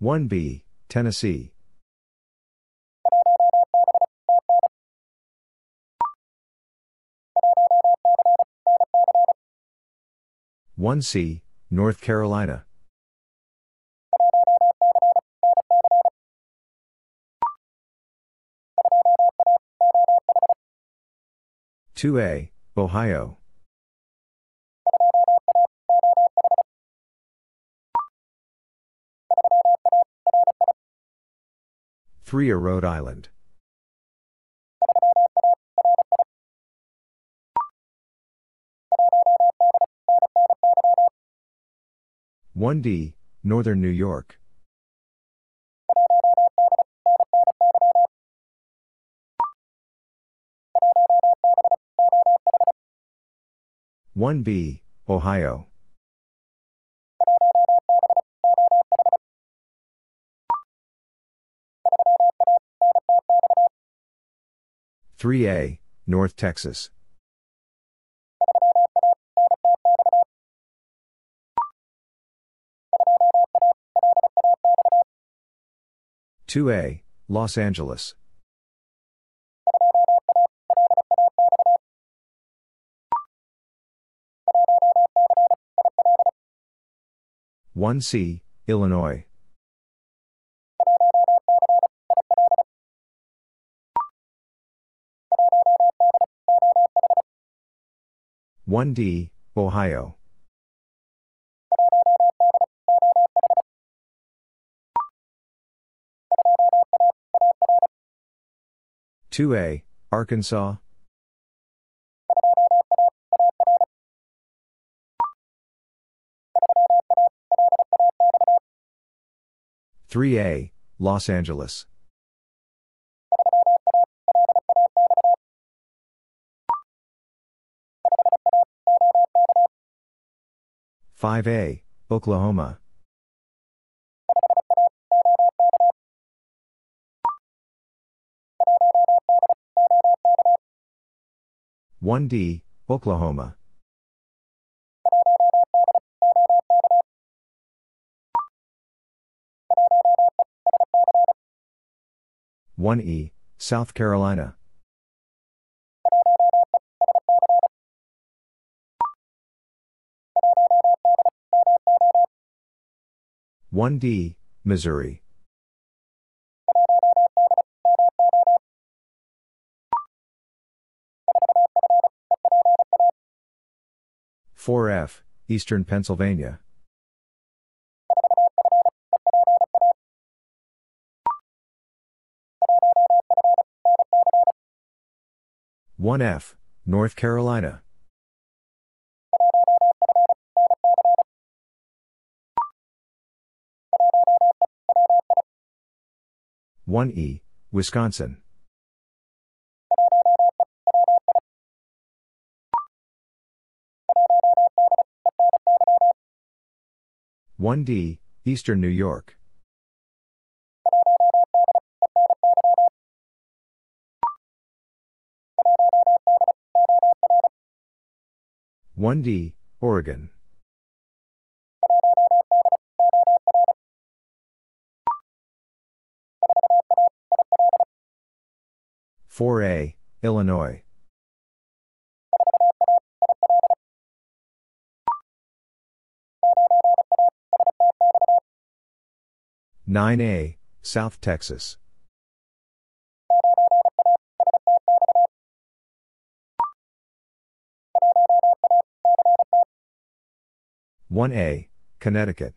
1B, Tennessee. 1C, North Carolina. 2A, Ohio. 3A, Rhode Island. 1D, Northern New York. One B, Ohio. Three A, North Texas. 2A, Los Angeles. One C, Illinois. One D, Ohio. 2A, Arkansas. Three A, Los Angeles. Five A, Oklahoma. 1D, Oklahoma. One E, South Carolina. One D, Missouri. 4F, Eastern Pennsylvania. One F, North Carolina. One E, Wisconsin. 1D, Eastern New York. One D, Oregon. Four A, Illinois. 9A, South Texas. One A, Connecticut.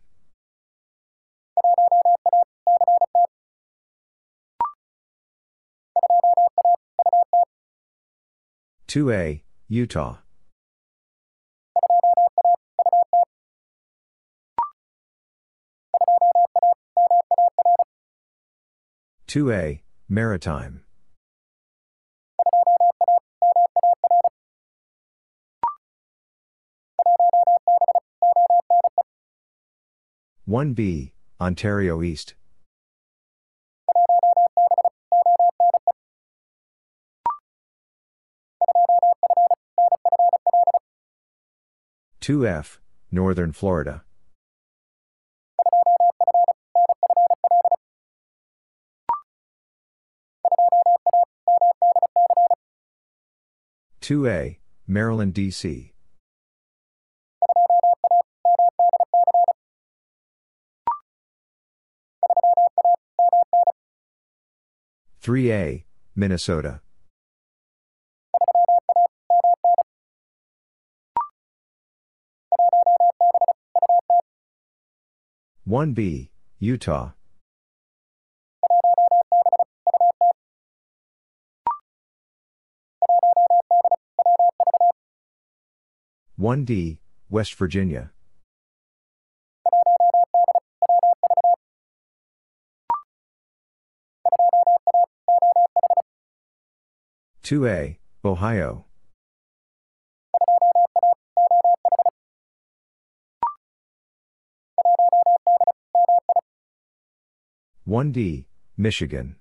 Two A, Utah. 2A, Maritime. One B, Ontario East. 2F, Northern Florida. Two A, Maryland, D.C. Three A, Minnesota. One B, Utah. 1D, West Virginia. Two A, Ohio. One D, Michigan.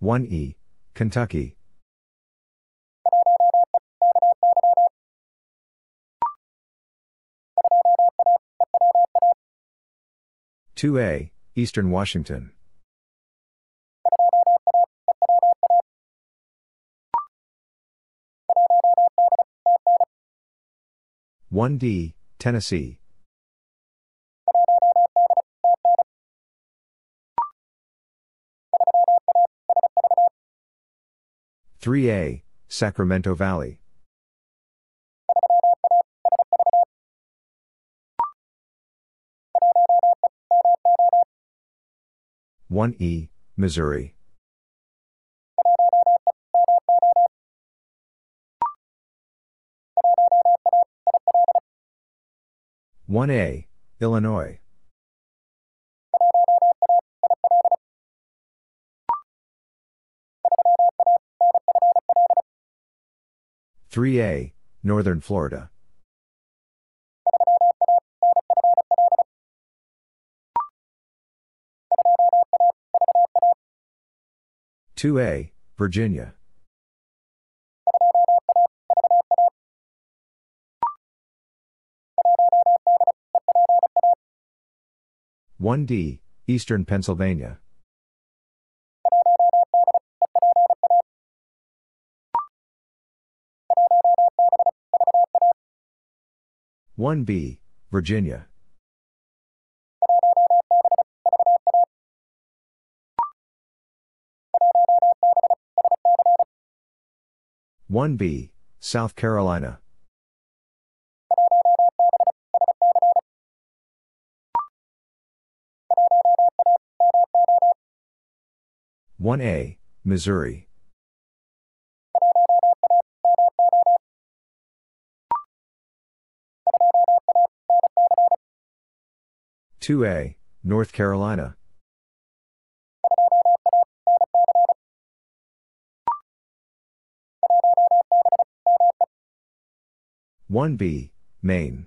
1E, Kentucky. Two A, Eastern Washington. One D, Tennessee. 3A, Sacramento Valley. One E, Missouri. One A, Illinois. 3A, Northern Florida. Two A, Virginia. One D, Eastern Pennsylvania. 1B, Virginia. One B, South Carolina. One A, Missouri. 2A, North Carolina. One B, Maine.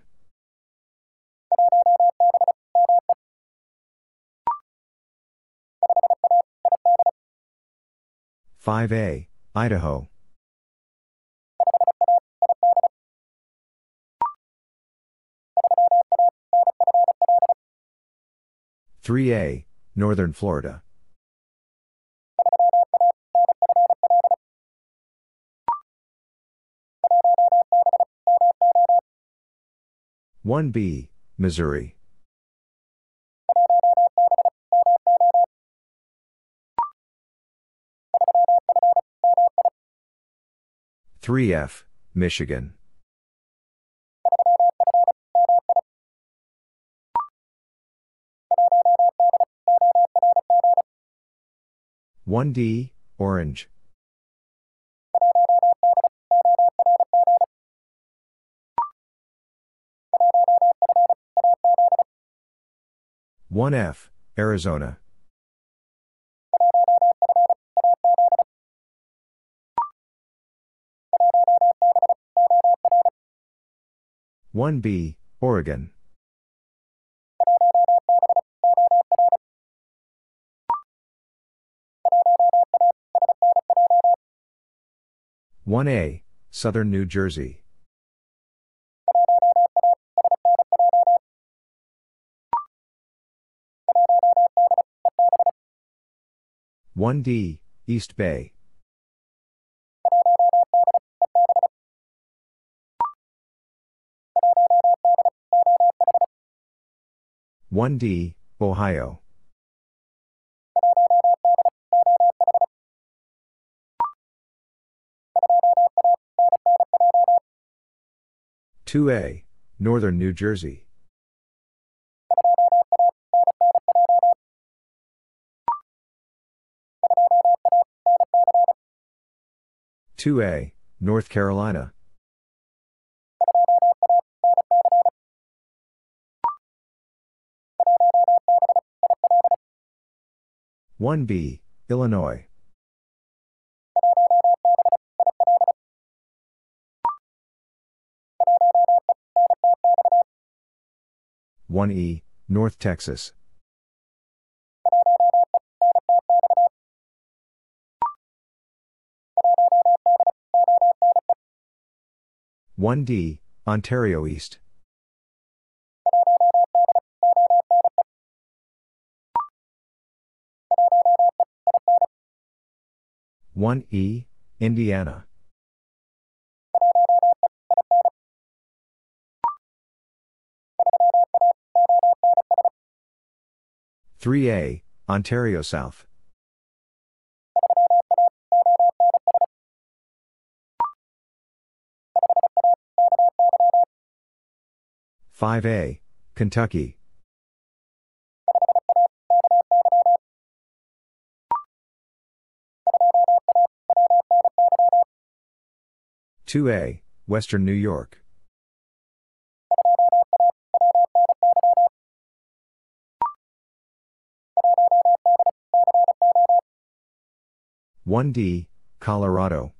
Five A, Idaho. 3A, Northern Florida. One B, Missouri. Three F, Michigan. 1D, Orange. One F, Arizona. 1B, Oregon. One A, Southern New Jersey. One D, East Bay. 1D, Ohio. 2A, Northern New Jersey. Two A, North Carolina. One B, Illinois. 1E, North Texas. One D, Ontario East. One E, Indiana. 3A, Ontario South. Five A, Kentucky. Two A, Western New York. 1D, Colorado.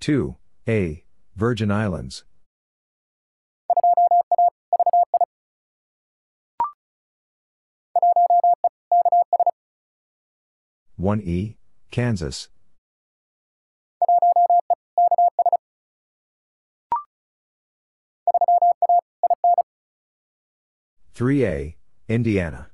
Two A, Virgin Islands. One E, Kansas. 3A, Indiana.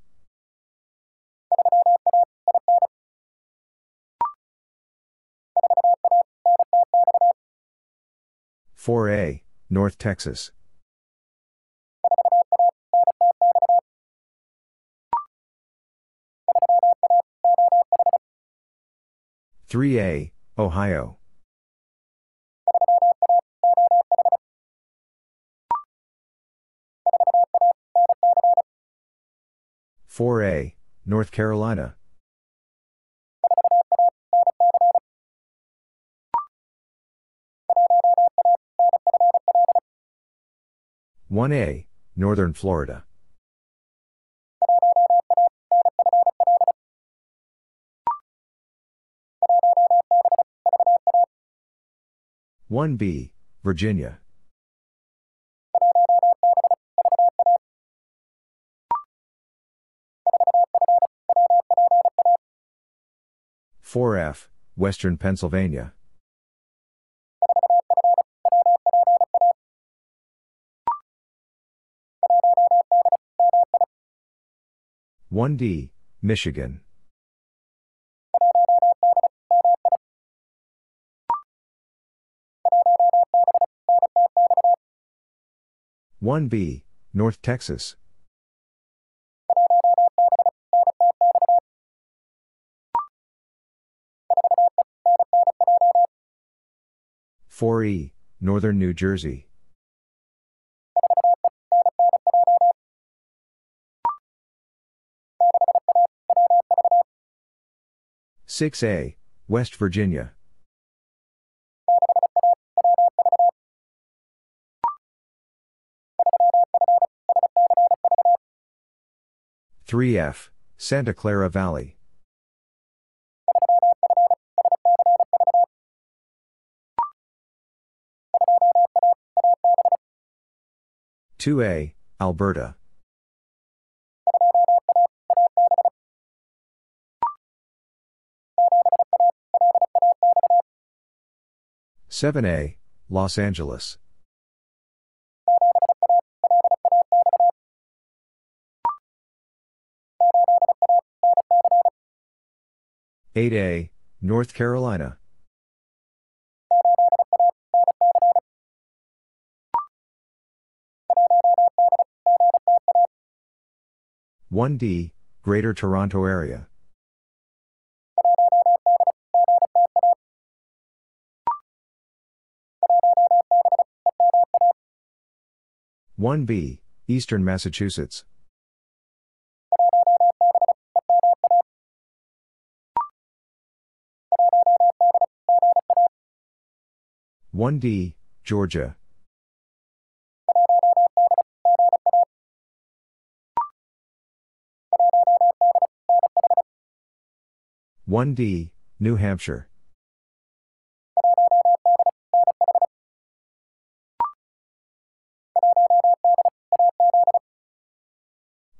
Four A, North Texas. Three A, Ohio. 4A, North Carolina. One A, Northern Florida. One B, Virginia. 4F, Western Pennsylvania. One D, Michigan. One B, North Texas. 4E, Northern New Jersey. Six A, West Virginia. Three F, Santa Clara Valley. 2A, Alberta. Seven A, Los Angeles. 8A, North Carolina. 1D, Greater Toronto Area. One B, Eastern Massachusetts. One D, Georgia. 1D, New Hampshire.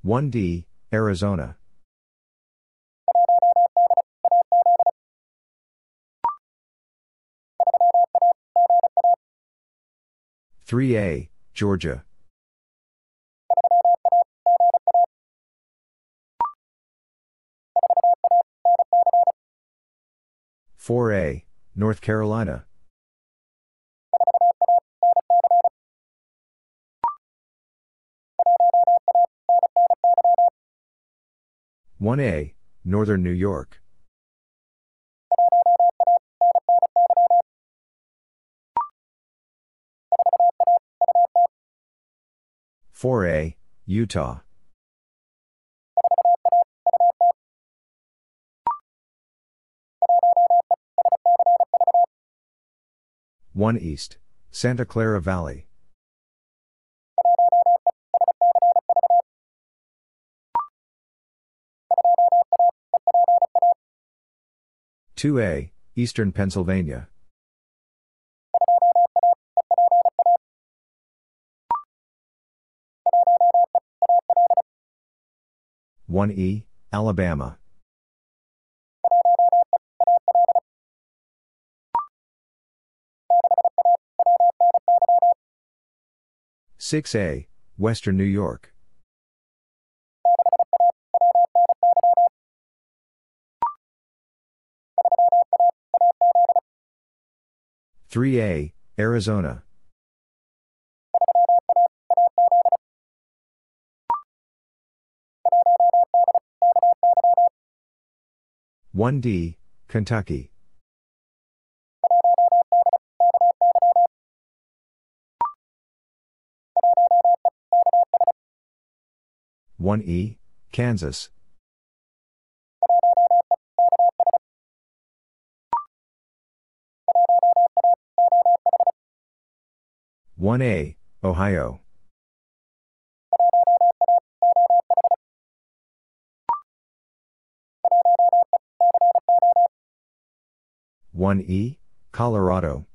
One D, Arizona. Three A, Georgia. 4A, North Carolina. One A, Northern New York. Four A, Utah. 1 East, Santa Clara Valley. Two A, Eastern Pennsylvania. One E, Alabama. 6A, Western New York. Three A, Arizona. One D, Kentucky. 1E, Kansas. One A, Ohio. One E, Colorado.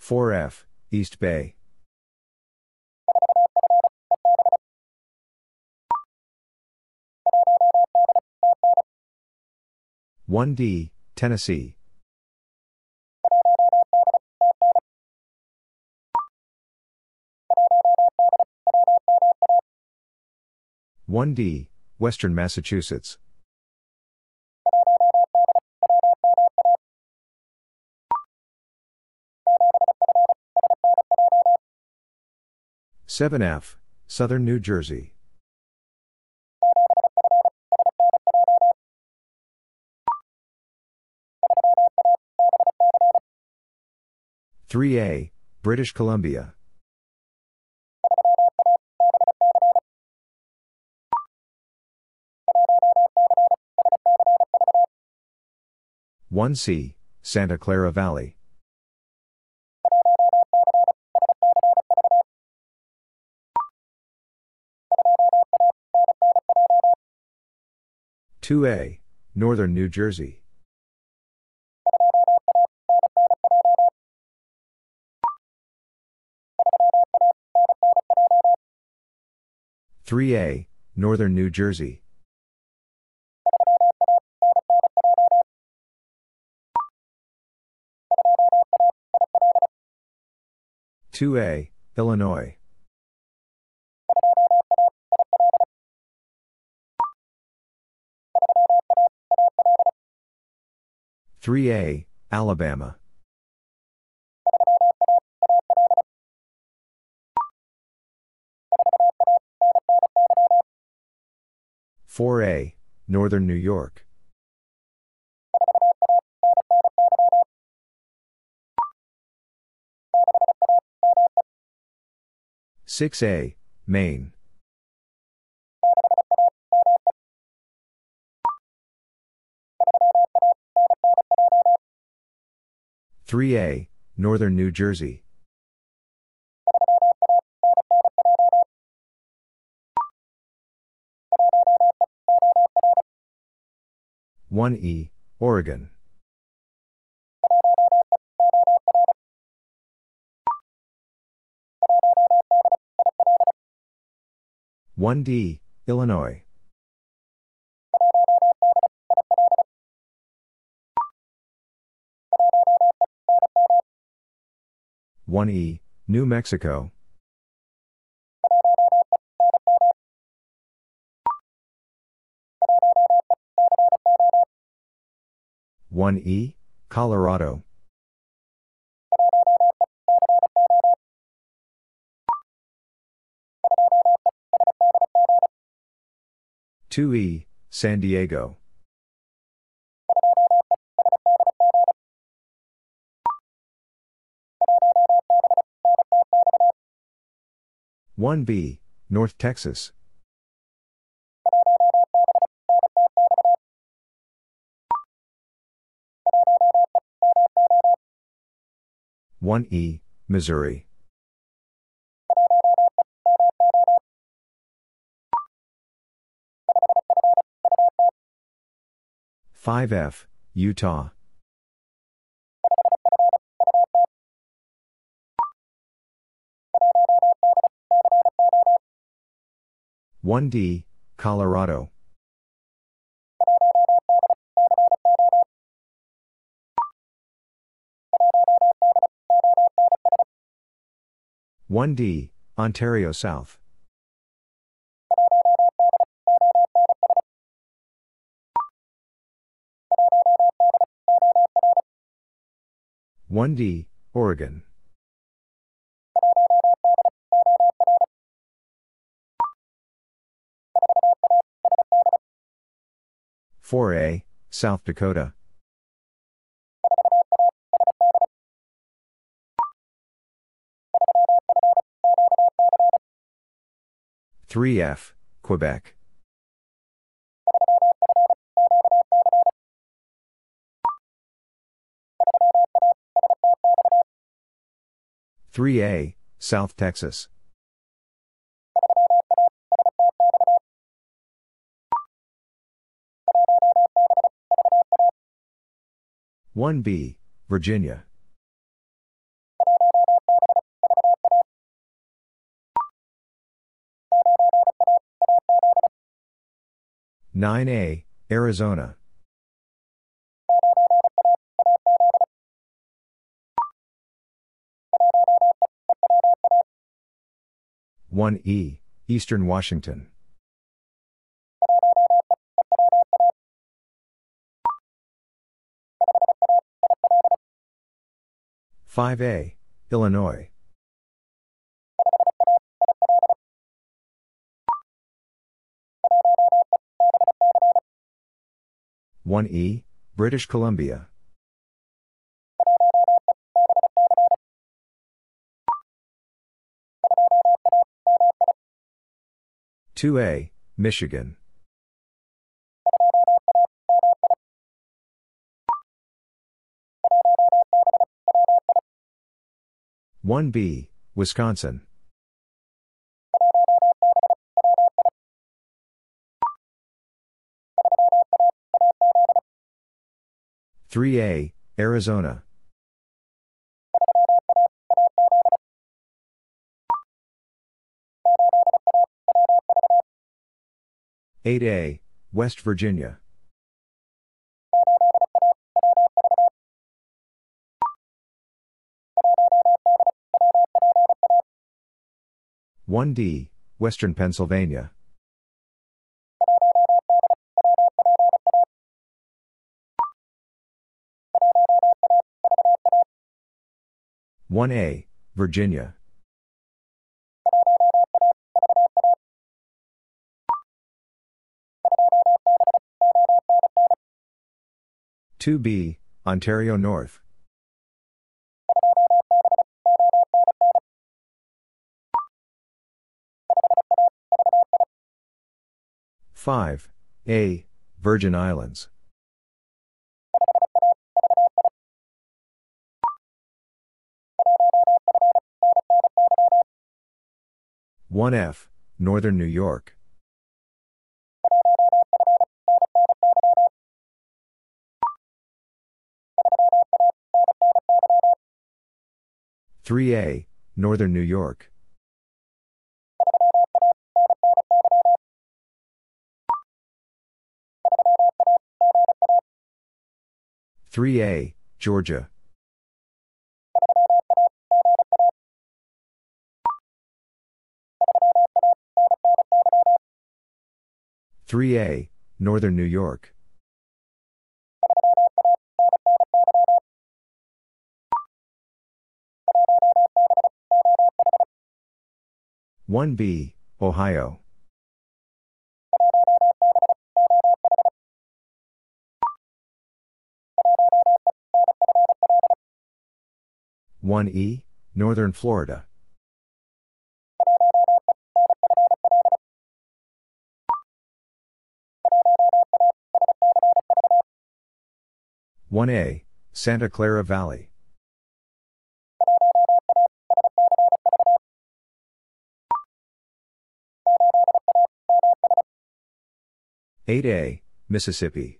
4F, East Bay. One D, Tennessee. One D, Western Massachusetts. 7F, Southern New Jersey. Three A, British Columbia. One C, Santa Clara Valley. 2A, Northern New Jersey. Three A, Northern New Jersey. 2A, Illinois. Three A, Alabama. Four A, Northern New York. Six A, Maine. Three A, Northern New Jersey. 1E, Oregon. One D, Illinois. One E, New Mexico. 1E, Colorado. Two E, San Diego. One B, North Texas. 1E, Missouri. Five F, Utah. One D, Colorado. 1D, Ontario South. One D, Oregon. Four A, South Dakota. 3F, Quebec. Three A, South Texas. One B, Virginia. 9A, Arizona. One E, Eastern Washington. Five A, Illinois. 1E, British Columbia. Two A, Michigan. One B, Wisconsin. 3A, Arizona. 8A, West Virginia. One D, Western Pennsylvania. One A, Virginia. 2B, Ontario North. Five A Virgin Islands. One F Northern New York. 3A, Northern New York. Three A, Georgia. Three A, Northern New York. 1B, Ohio. One E, Northern Florida. One A, Santa Clara Valley. 8A, Mississippi.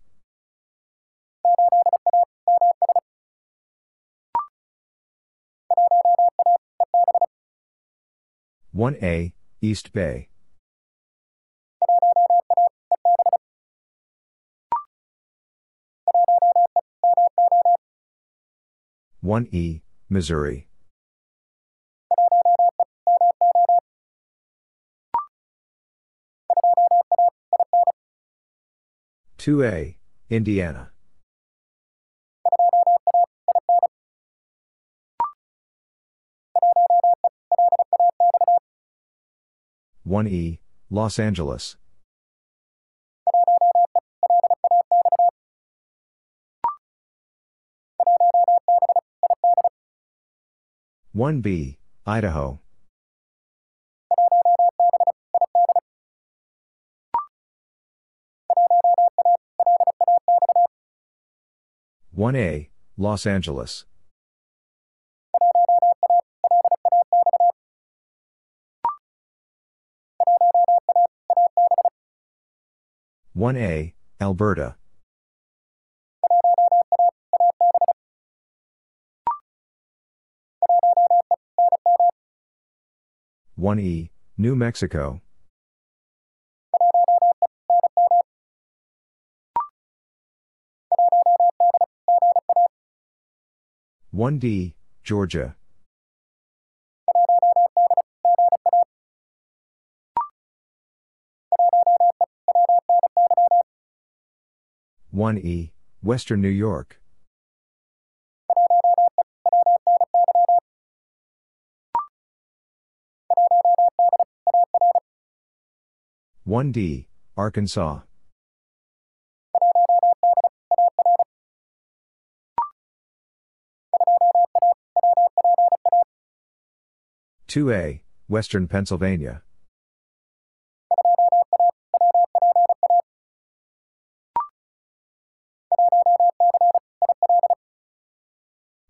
One A, East Bay. One E, Missouri. 2A, Indiana. One E, Los Angeles. One B, Idaho. 1A, Los Angeles. One A, Alberta. One E, New Mexico. 1D, Georgia. One E, Western New York. One D, Arkansas. 2A, Western Pennsylvania.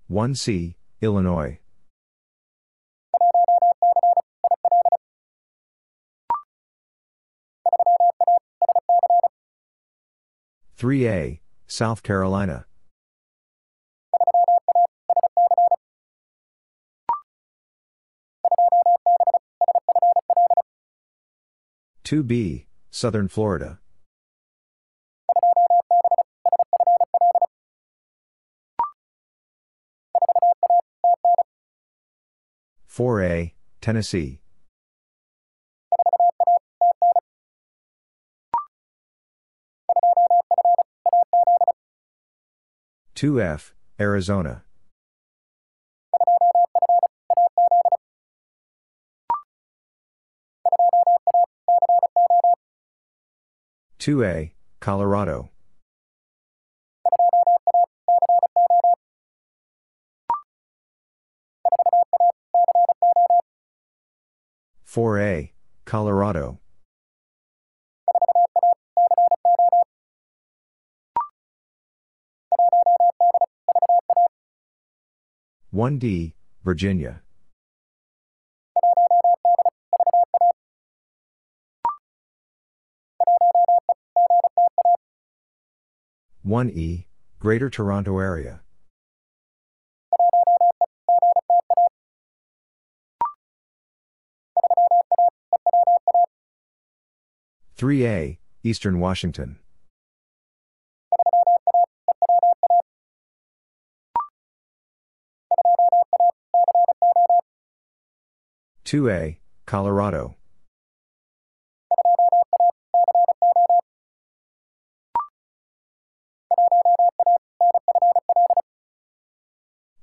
One C, Illinois. Three A, South Carolina. 2B, Southern Florida. Four A, Tennessee. Two F, Arizona. 2A, Colorado. Four A, Colorado. One D, Virginia. 1E, Greater Toronto Area. Three A, Eastern Washington. Two A, Colorado.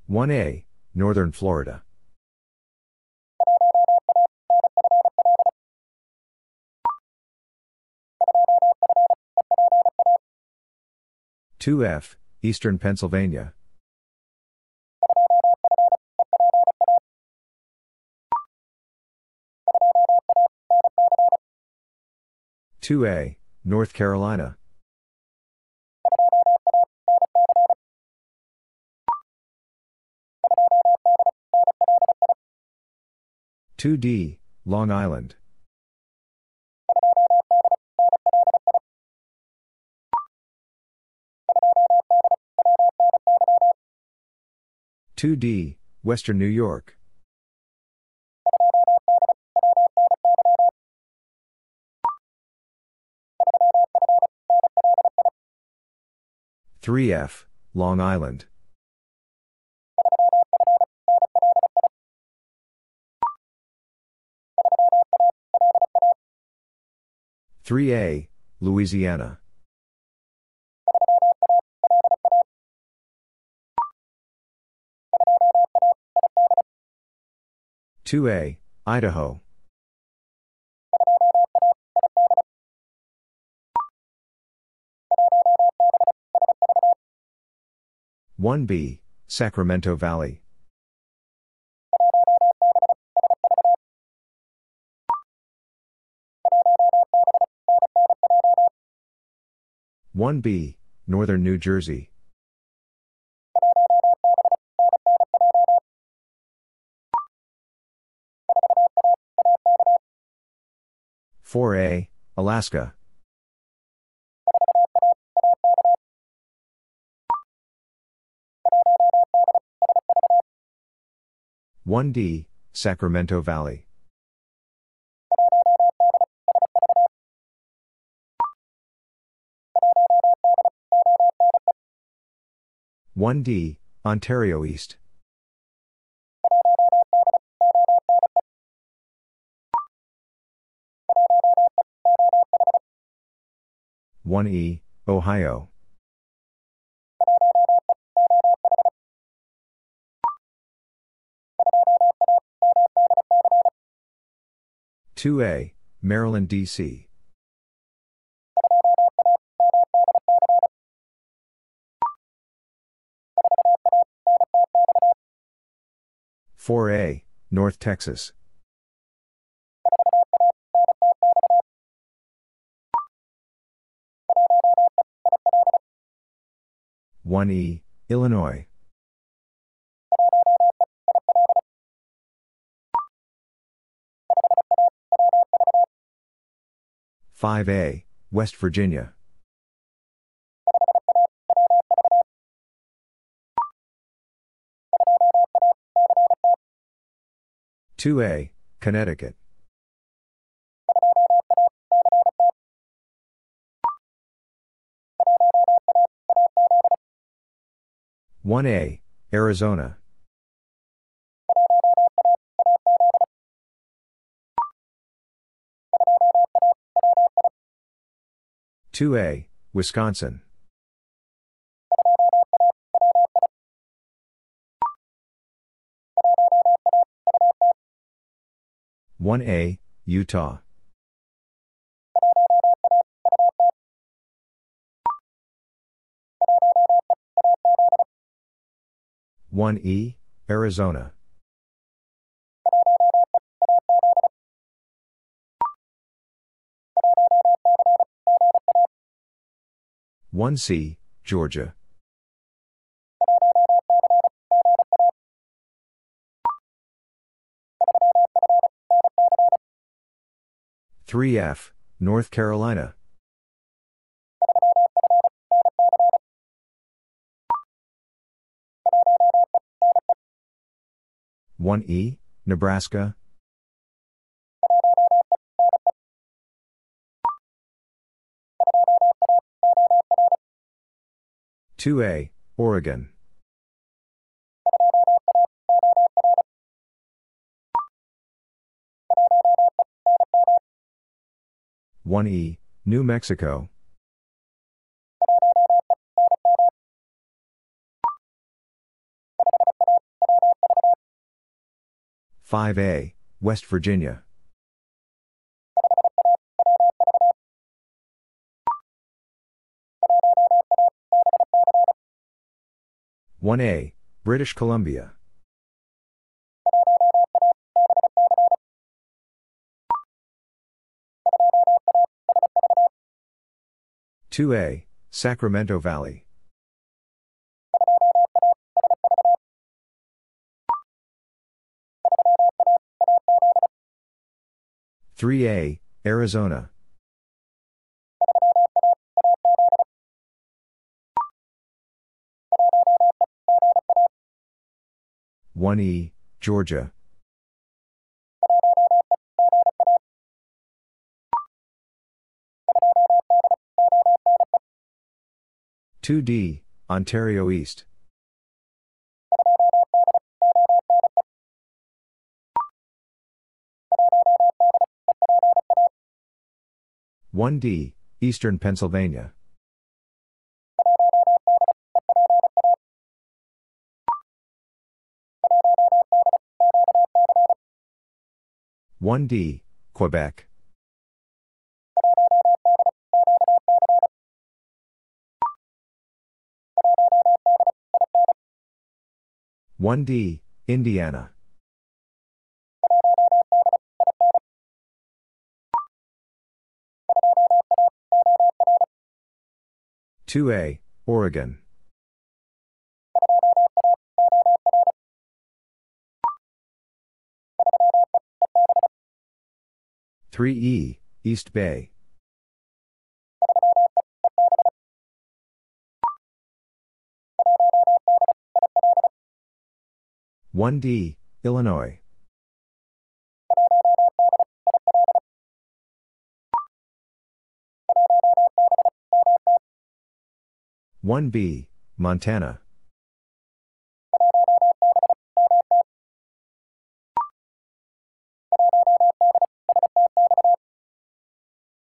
1A, Northern Florida. Two F, Eastern Pennsylvania. Two A, North Carolina. 2D, Long Island. Two D, Western New York. Three F, Long Island. 3A, Louisiana. Two A, Idaho. One B, Sacramento Valley. 1B, Northern New Jersey. Four A, Alaska. One D, Sacramento Valley. 1D, Ontario East. One E, Ohio. Two A, Maryland, D.C. 4A, North Texas. One E, Illinois. Five A, West Virginia. 2A, Connecticut. One A, Arizona. Two A, Wisconsin. 1A, Utah. One E, Arizona. One C, Georgia. 3F, North Carolina. One E, Nebraska. Two A, Oregon. 1E, New Mexico. Five A, West Virginia. One A, British Columbia. 2A, Sacramento Valley. Three A, Arizona. One E, Georgia. 2D, Ontario East. One D, Eastern Pennsylvania. One D, Quebec. 1D, Indiana. Two A, Oregon. Three E, East Bay. 1D, Illinois. One B, Montana.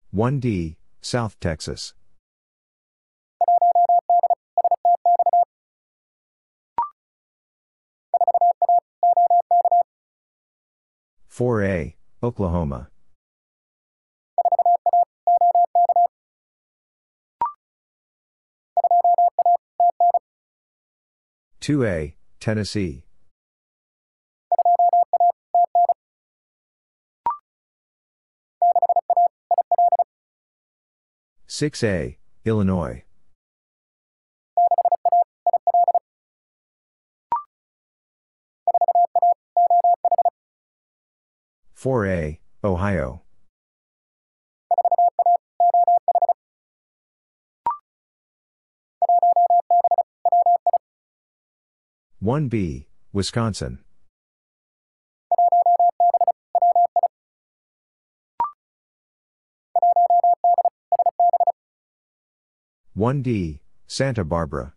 One D, South Texas. 4A, Oklahoma. Two A, Tennessee. Six A, Illinois. 4A, Ohio. One B, Wisconsin. One D, Santa Barbara.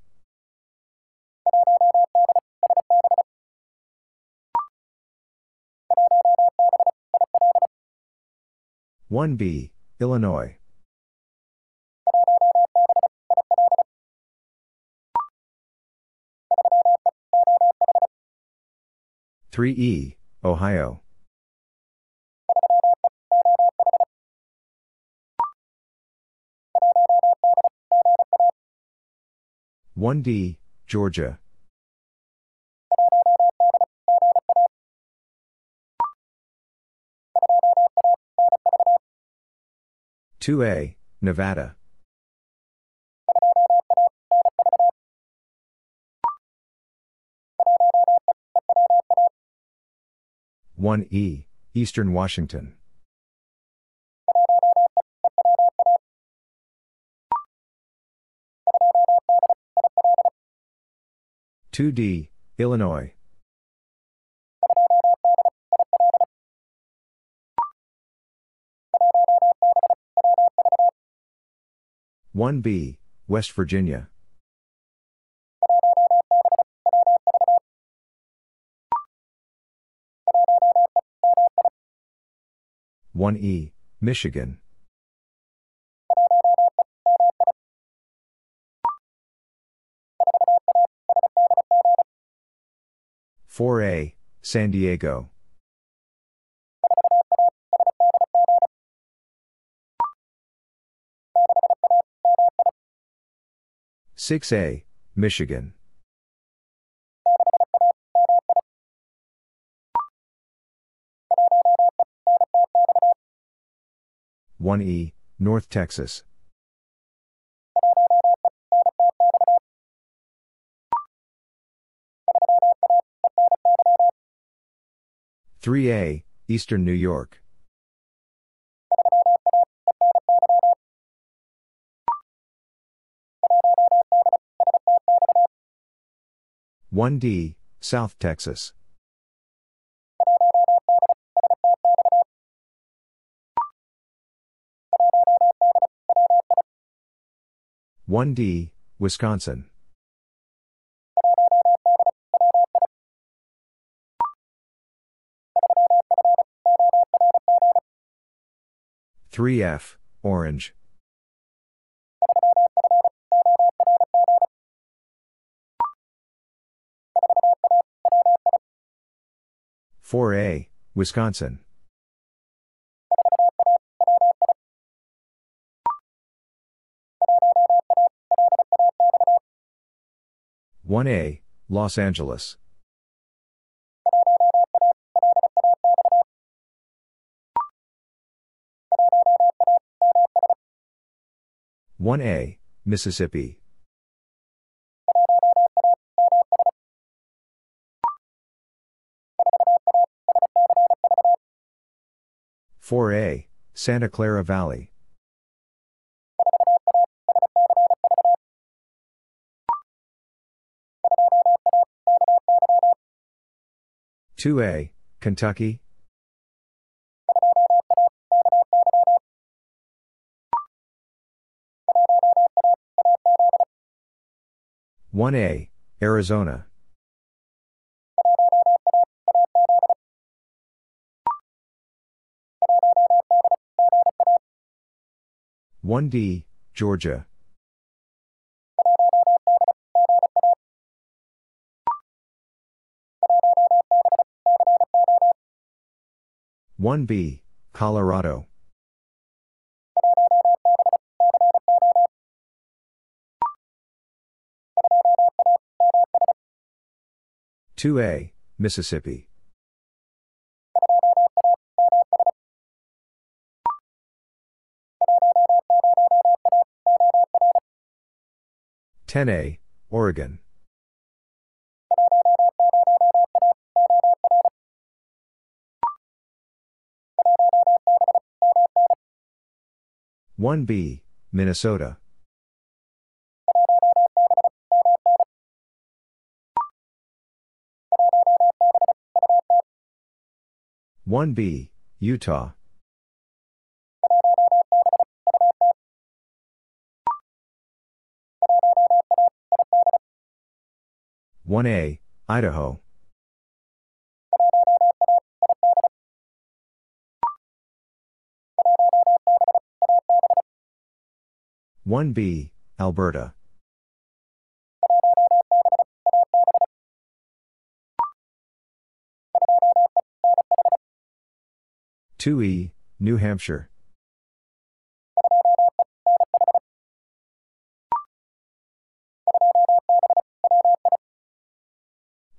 1B, Illinois. Three E, Ohio. One D, Georgia. 2A, Nevada. 1E, Eastern Washington. Two D, Illinois. One B, West Virginia. 1E, Michigan. Four A, San Diego. Six A, Michigan. 1E, North Texas. Three A, Eastern New York. One D, South Texas. 1D, Wisconsin. Three F, Orange. Four A, Wisconsin. 1A, Los Angeles. One A, Mississippi. Four A, Santa Clara Valley. 2A, Kentucky. One A, Arizona. One D, Georgia. 1B, Colorado. Two A, Mississippi. Ten A, Oregon. 1B, Minnesota. One B, Utah. One A, Idaho. 1B, Alberta. Two E, New Hampshire.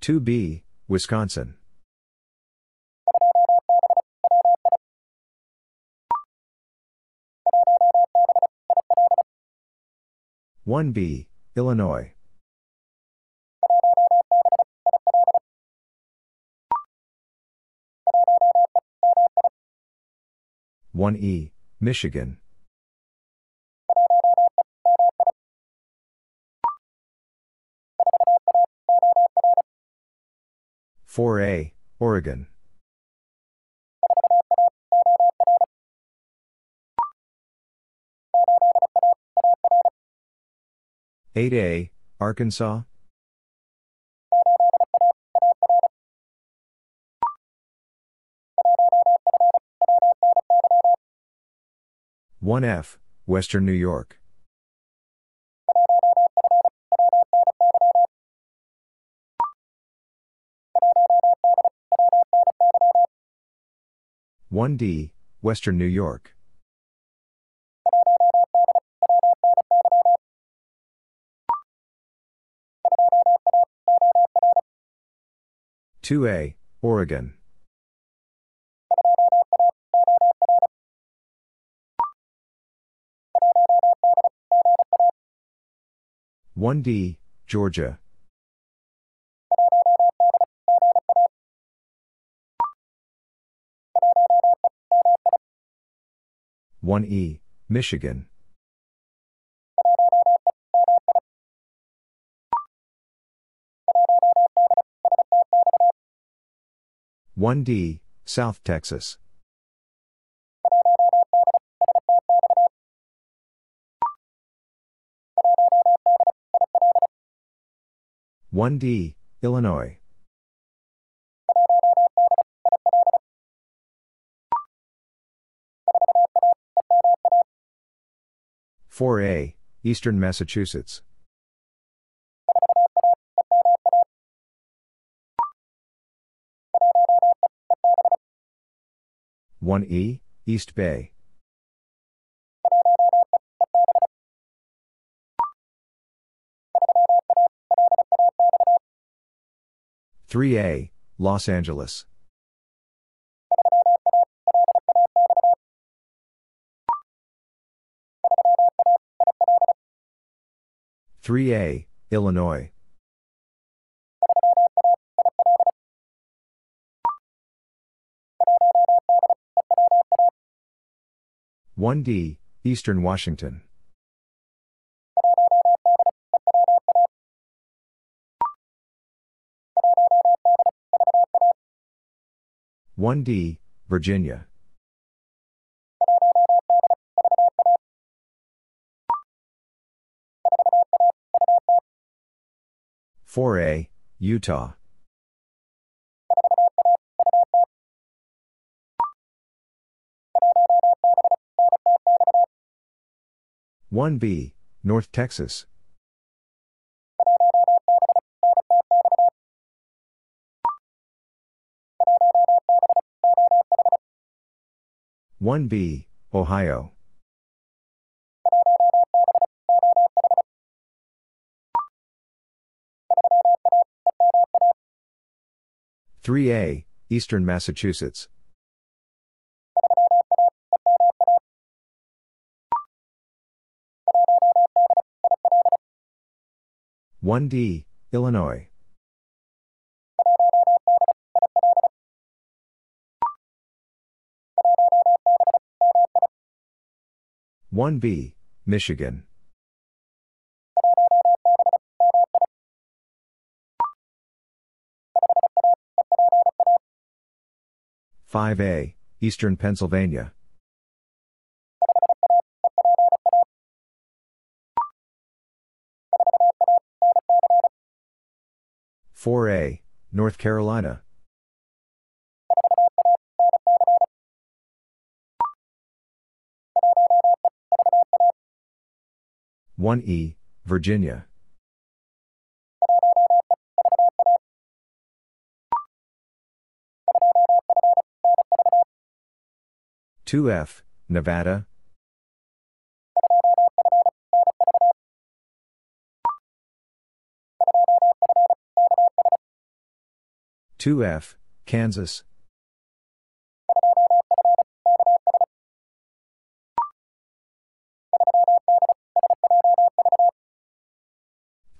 2B, Wisconsin. One B, Illinois. One E, Michigan. 4A, Oregon. Eight A, Arkansas. One F, Western New York. 1D, Western New York. Two A, Oregon. One D, Georgia. 1E, Michigan. One D, South Texas. One D, Illinois. 4A, Eastern Massachusetts. One E, East Bay. Three A, Los Angeles. 3A, Illinois. One D, Eastern Washington. One D, Virginia. 4A, Utah. One B, North Texas. One B, Ohio. 3A, Eastern Massachusetts. One D, Illinois. One B, Michigan. 5A, Eastern Pennsylvania. Four A, North Carolina. One E, Virginia. 2F, Nevada. Two F, Kansas.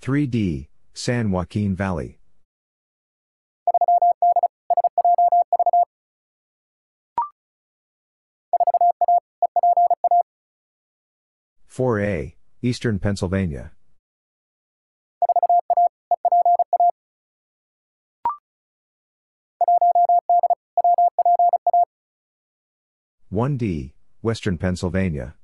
3D, San Joaquin Valley. Four A, Eastern Pennsylvania. One D, Western Pennsylvania.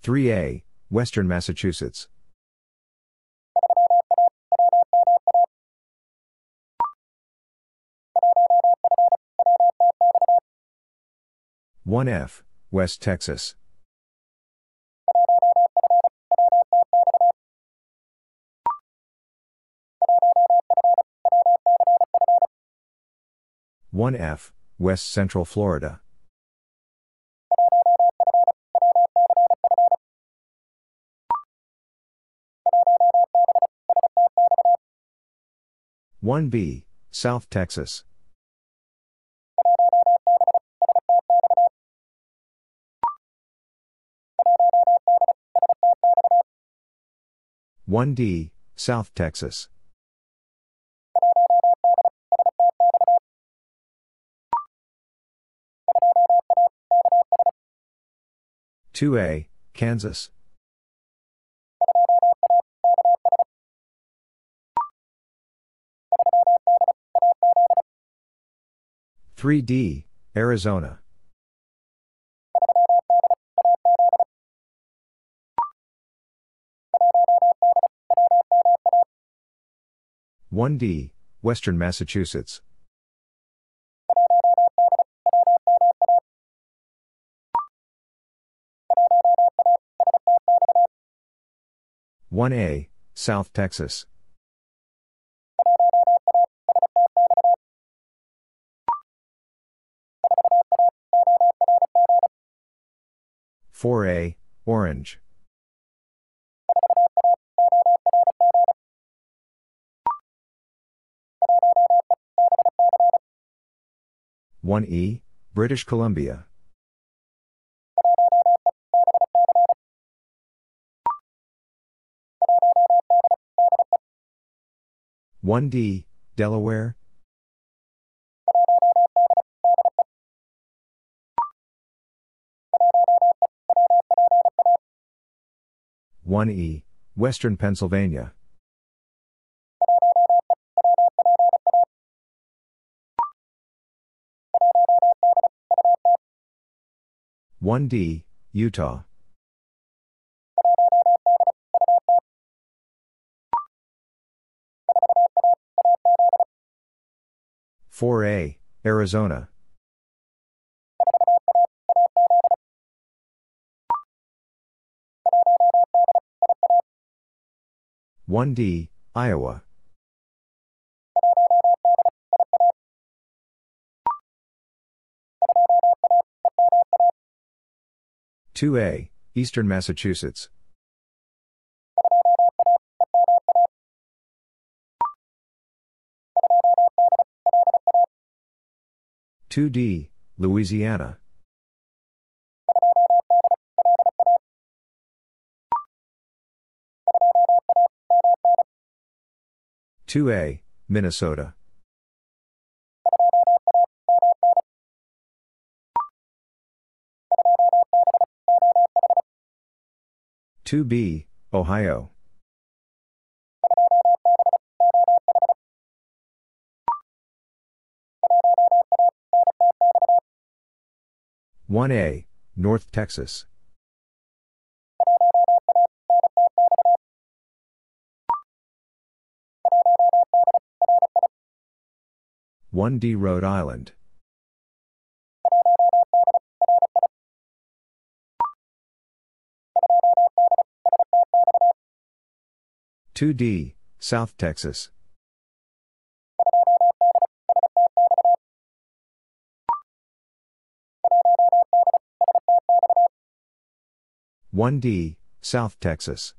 Three A, Western Massachusetts. One F, West Texas. One F, West Central Florida. One B, South Texas. One D, South Texas. Two A, Kansas. Three D, Arizona. One D, Western Massachusetts. One A, South Texas. Four A, Orange. One E, British Columbia. One D, Delaware. One E, Western Pennsylvania. One D, Utah. Four A, Arizona. One D, Iowa. Two A, Eastern Massachusetts. Two D, Louisiana. Two A, Minnesota. Two B, Ohio. One A, North Texas. One D, Rhode Island. Two D, South Texas. One D, South Texas.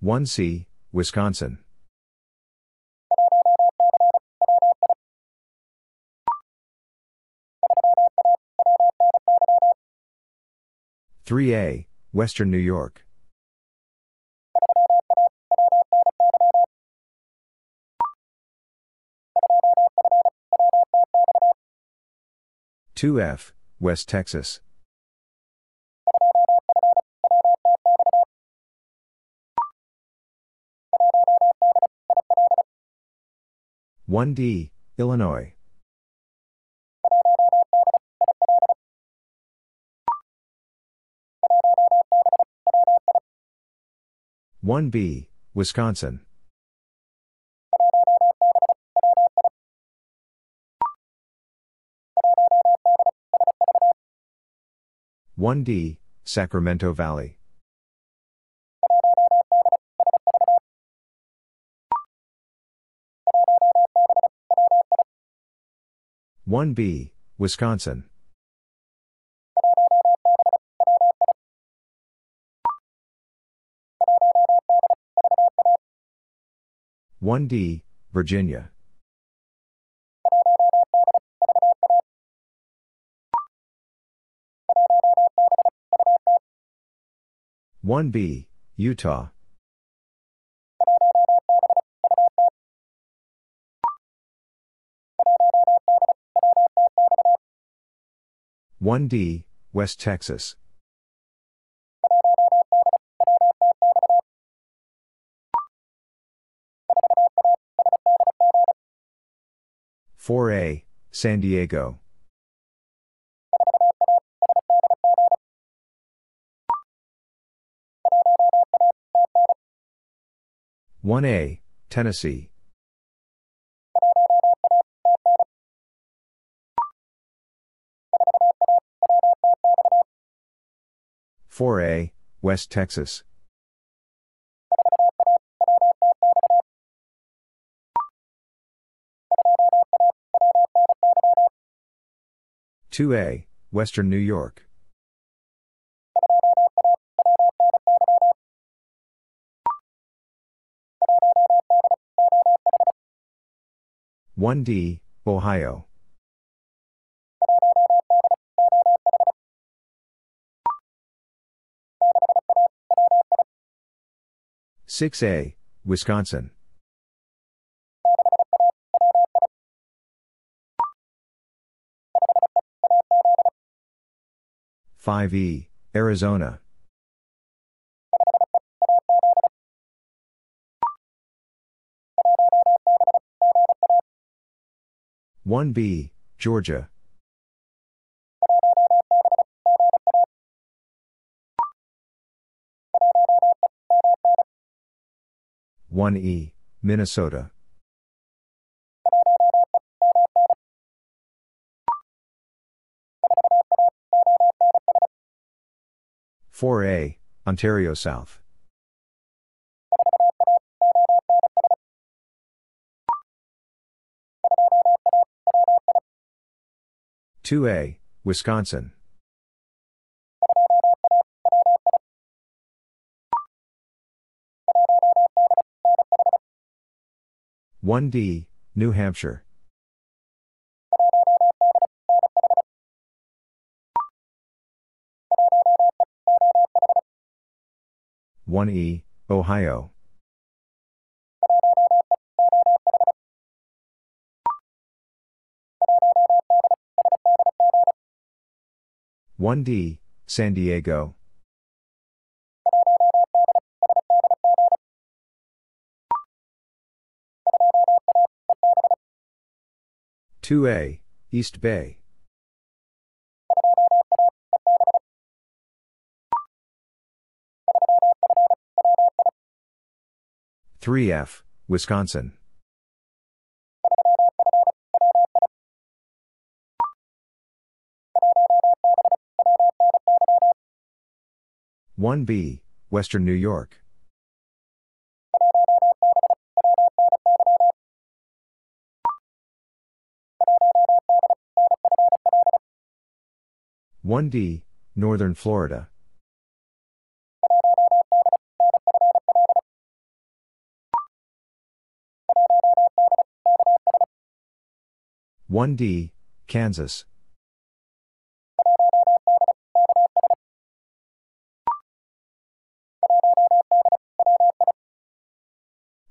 1C, Wisconsin. Three A, Western New York. Two F, West Texas. 1D, Illinois. One B, Wisconsin. One D, Sacramento Valley. 1B, Wisconsin. One D, Virginia. One B, Utah. 1D, West Texas. Four A, San Diego. One A, Tennessee. 4A, West Texas. Two A, Western New York. One D, Ohio. 6A, Wisconsin. Five E, Arizona. One B, Georgia. 1E, Minnesota. Four A, Ontario South. Two A, Wisconsin. 1D, New Hampshire. One E, Ohio. One D, San Diego. 2A, East Bay. Three F, Wisconsin. One B, Western New York. 1D, Northern Florida. 1D, Kansas.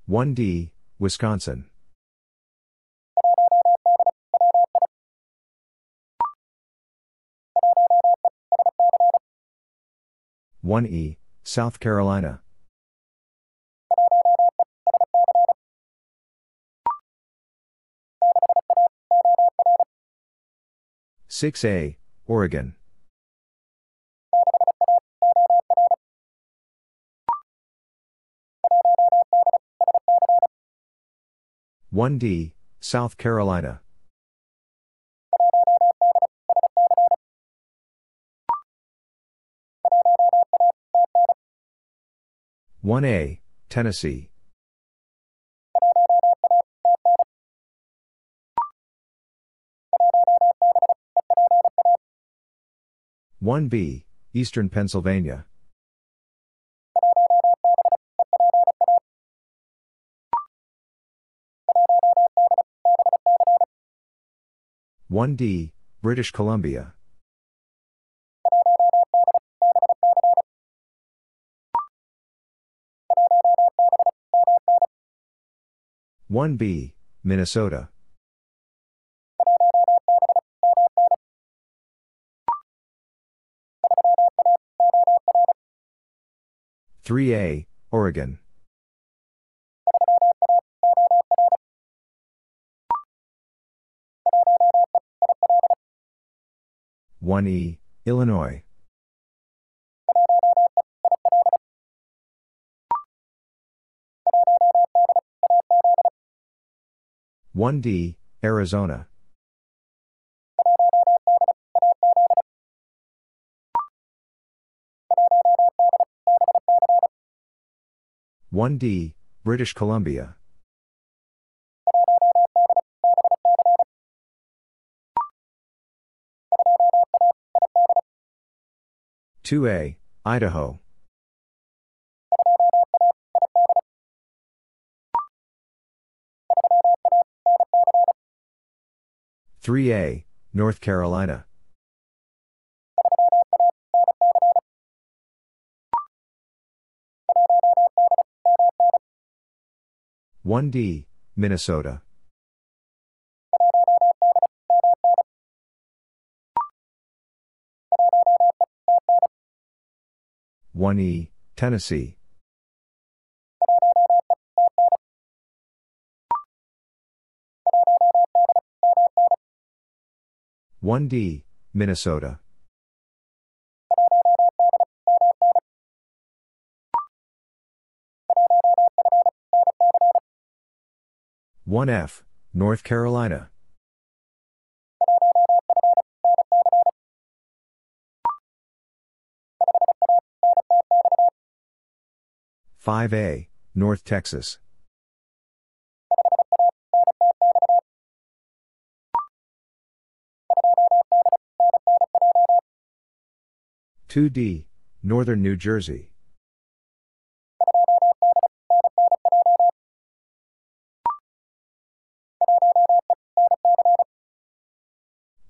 1D, Wisconsin. 1E, South Carolina. Six A, Oregon. One D, South Carolina. 1A, Tennessee. One B, Eastern Pennsylvania. One D, British Columbia. 1B, Minnesota. Three A, Oregon. One E, Illinois. 1D, Arizona. One D, British Columbia. Two A, Idaho. 3A, North Carolina. One D, Minnesota. One E, Tennessee. 1D, Minnesota. One F, North Carolina. Five A, North Texas. 2D, Northern New Jersey.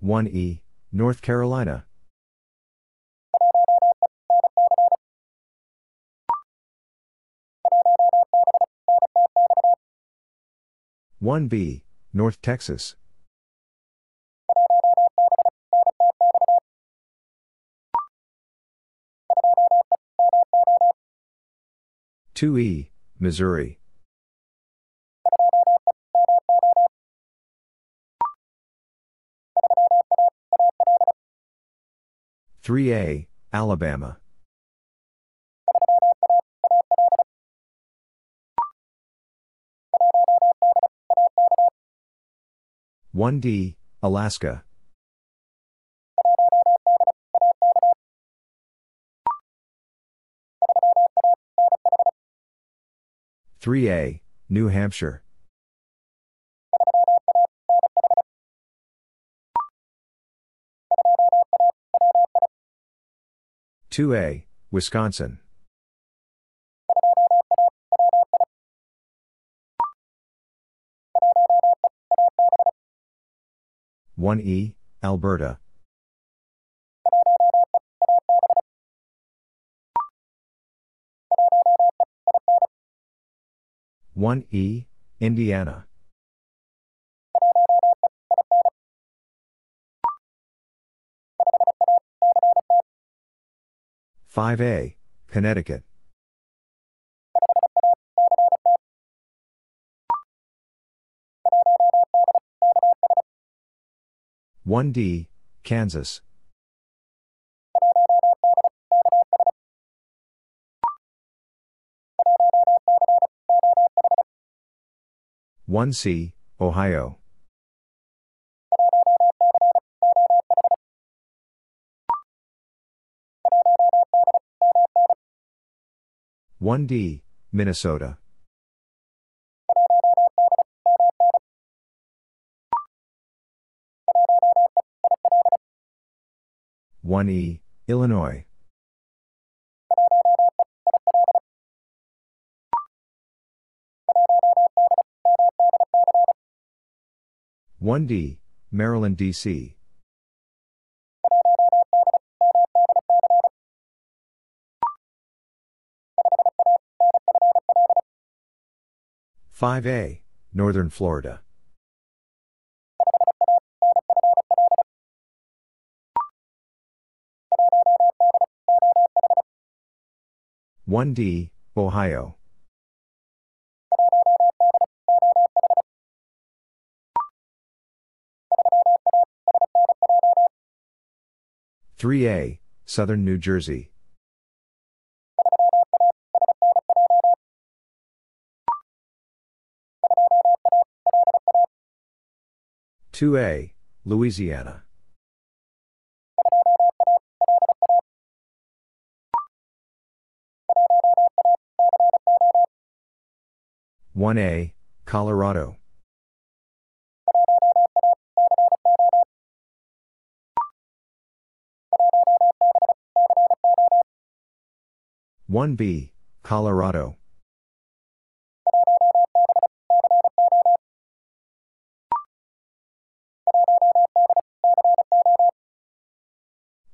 One E, North Carolina. One B, North Texas. 2E, Missouri. Three A, Alabama. One D, Alaska. 3A, New Hampshire. Two A, Wisconsin. 1E, Alberta. 1E, Indiana. Five A, Connecticut. One D, Kansas. 1C, Ohio. One D, Minnesota. One E, Illinois. 1D, Maryland, D.C. Five A, Northern Florida. One D, Ohio. 3A, Southern New Jersey. Two A, Louisiana. One A, Colorado. 1B, Colorado.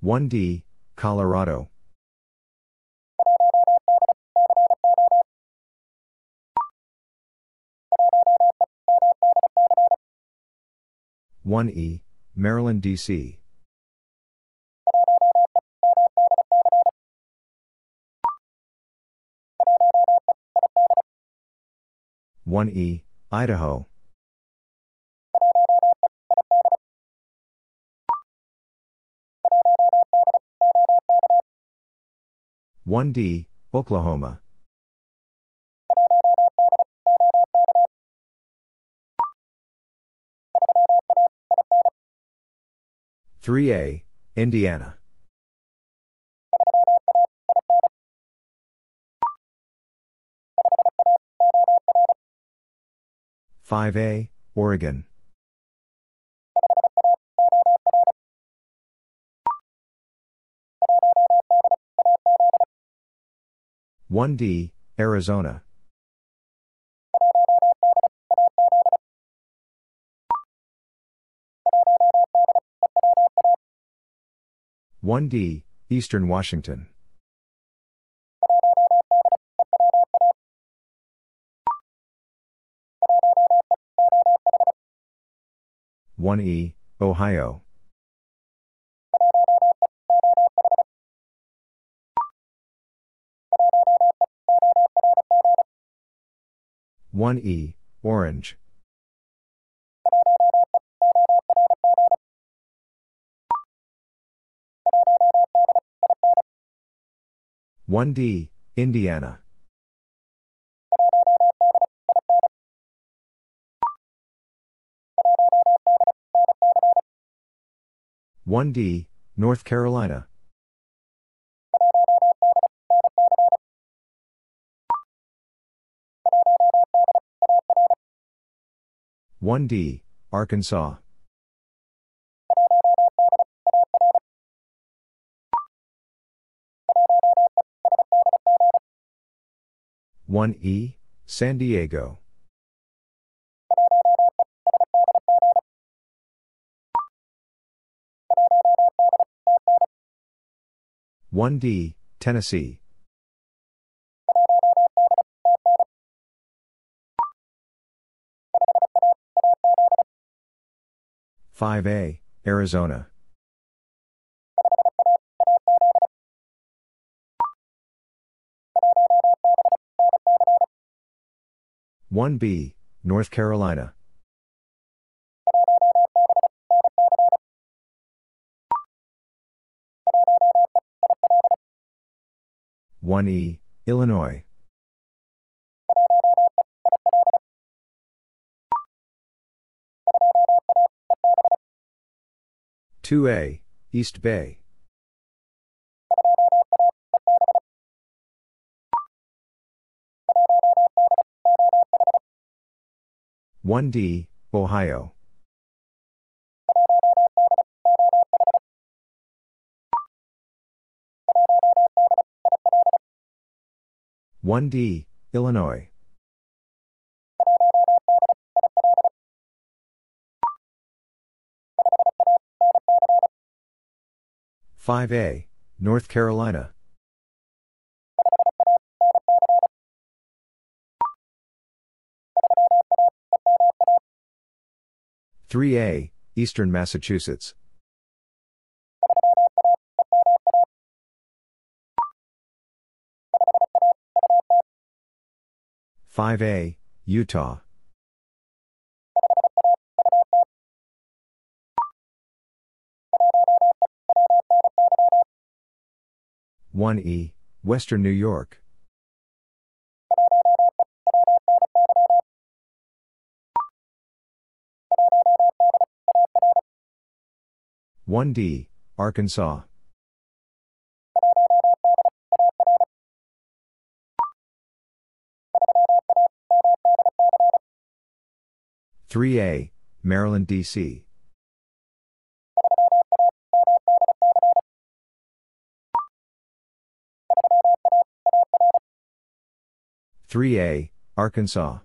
One D, Colorado. One E, Maryland, D.C. 1E, Idaho. One D, Oklahoma. Three A, Indiana. 5A, Oregon. One D, Arizona. One D, Eastern Washington. 1E, Ohio. One E, Orange. One D, Indiana. 1D, North Carolina. 1D, Arkansas. One E, San Diego. One D, Tennessee. 5A, Arizona. 1B, North Carolina. One E, Illinois. Two A, East Bay. 1D, Ohio. One D, Illinois. Five A, North Carolina. 3A, Eastern Massachusetts. Five A, Utah. One E, Western New York. 1D, Arkansas. Three A, Maryland, D.C. Three A, Arkansas.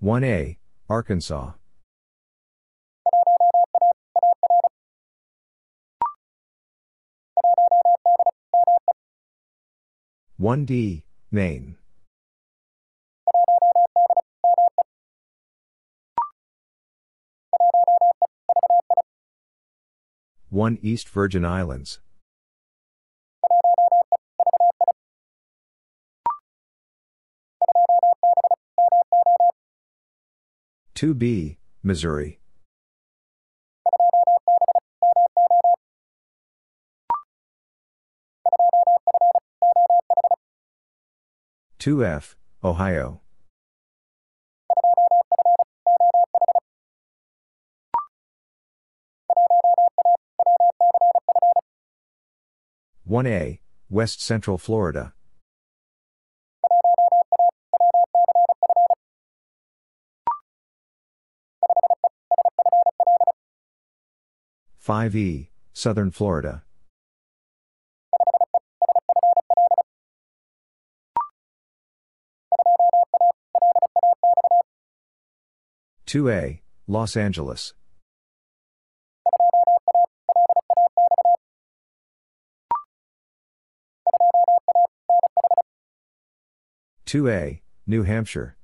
1A, Arkansas. One D, Maine. One East Virgin Islands. 2B, Missouri. Two F, Ohio. One A, West Central Florida. 5E, Southern Florida. Two A, Los Angeles. Two A, New Hampshire.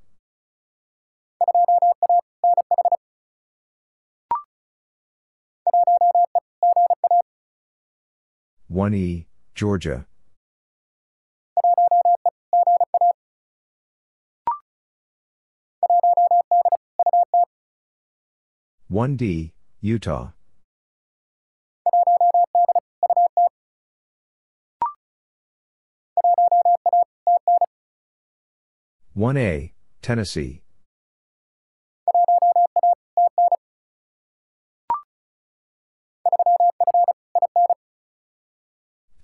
1E, Georgia. One D, Utah. One A, Tennessee.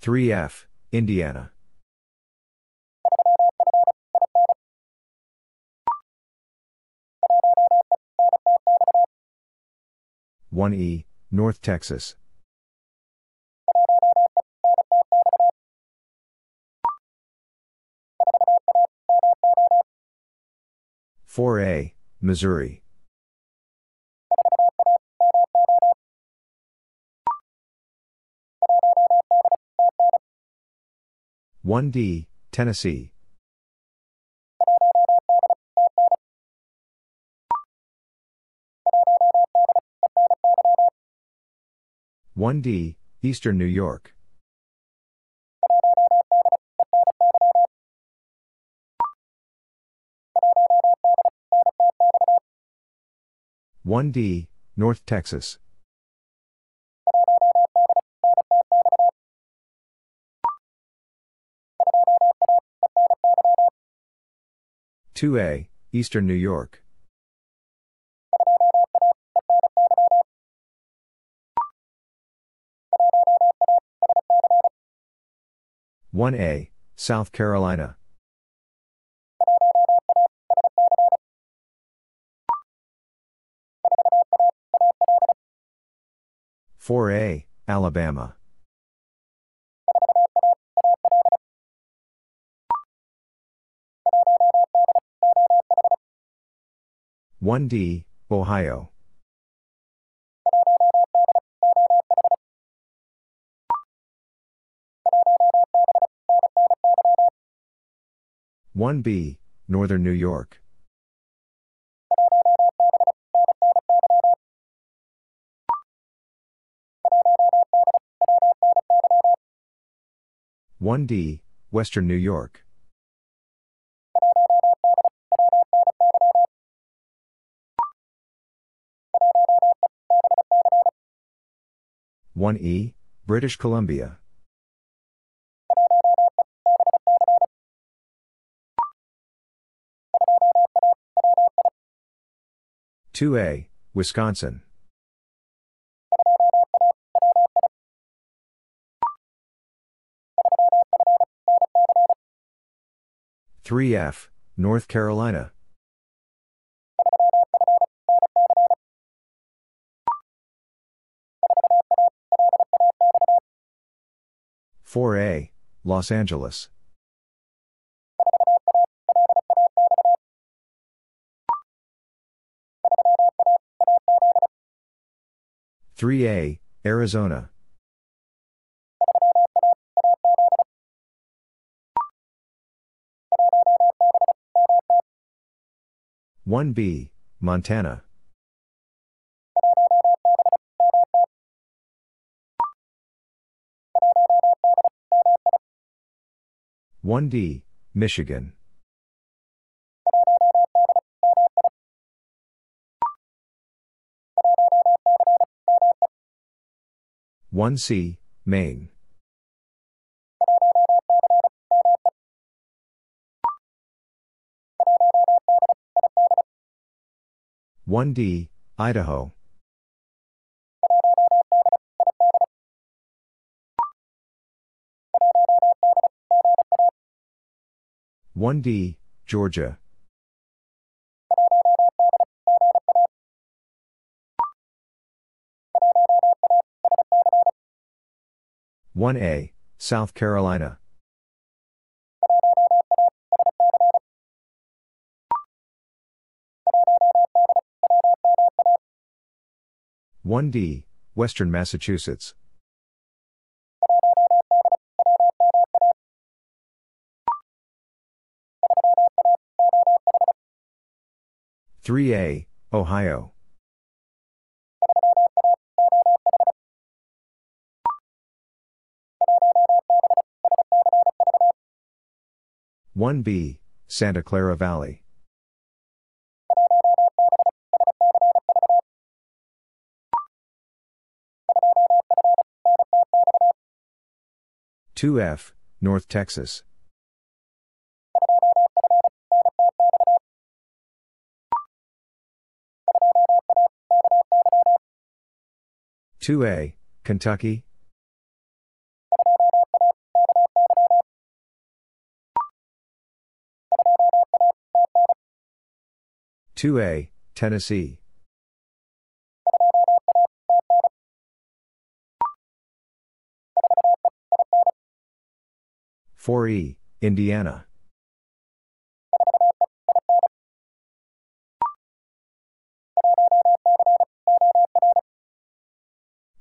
3F, Indiana. One E, North Texas. Four A, Missouri. 1D, Tennessee. 1D, Eastern New York. One D, North Texas. Two A, Eastern New York. 1A, South Carolina. Four A, Alabama. One D, Ohio. 1B, Northern New York. One D, Western New York. One E, British Columbia. 2A, Wisconsin. Three F, North Carolina. Four A, Los Angeles. 3A, Arizona. One B, Montana. One D, Michigan. 1C, Maine. One D, Idaho. One D, Georgia. 1A, South Carolina. One D, Western Massachusetts. Three A, Ohio. 1B, Santa Clara Valley. Two F, North Texas. Two A, Kentucky. 2A, Tennessee. 4E, Indiana.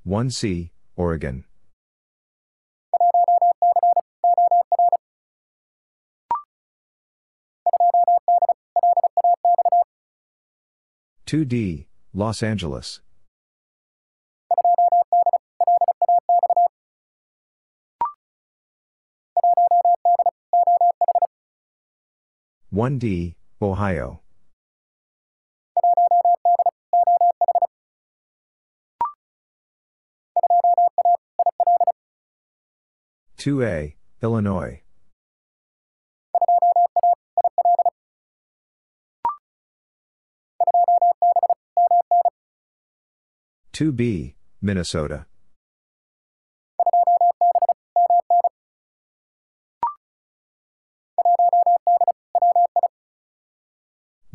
One C, Oregon. Two D, Los Angeles. One D, Ohio. 2A, Illinois. Two B, Minnesota.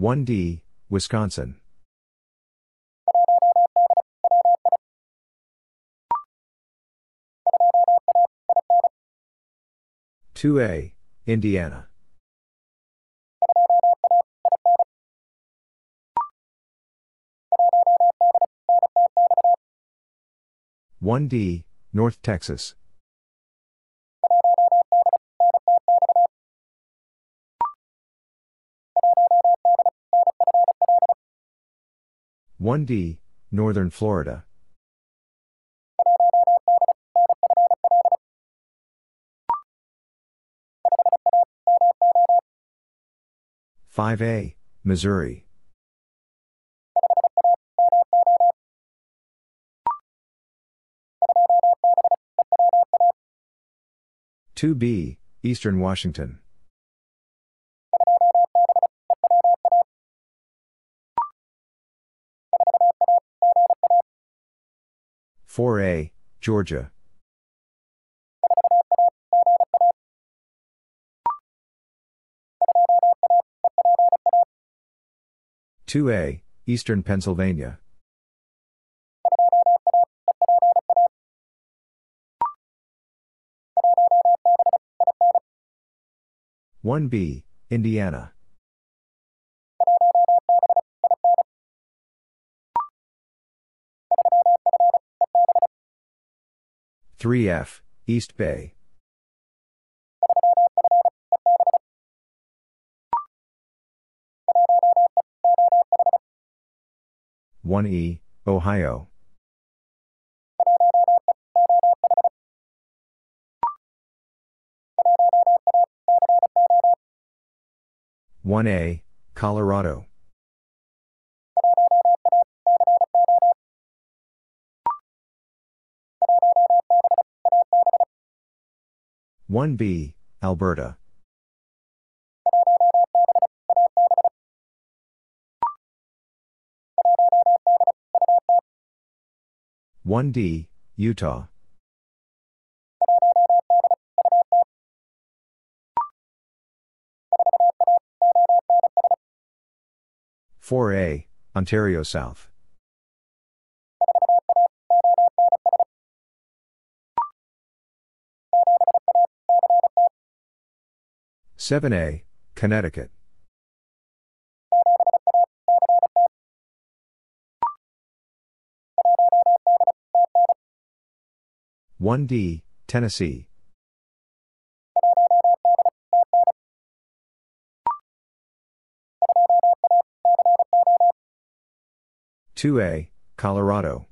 One D, Wisconsin. 2A, Indiana. One D, North Texas. One D, Northern Florida. 5A, Missouri. Two B, Eastern Washington. Four A, Georgia. 2A, Eastern Pennsylvania. One B, Indiana. Three F, East Bay. 1E, Ohio. One A, Colorado. One B, Alberta. 1D, Utah. Four A, Ontario South. Seven A, Connecticut. 1D, Tennessee. Two A, Colorado.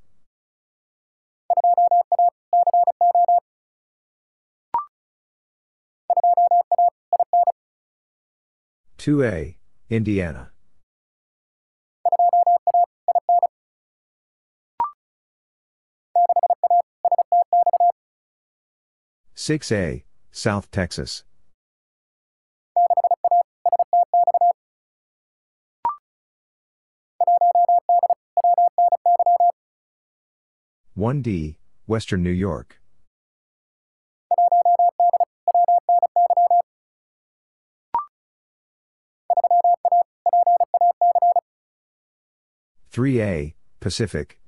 Two A, Indiana. 6A, South Texas. One D, Western New York. 3A, Pacific.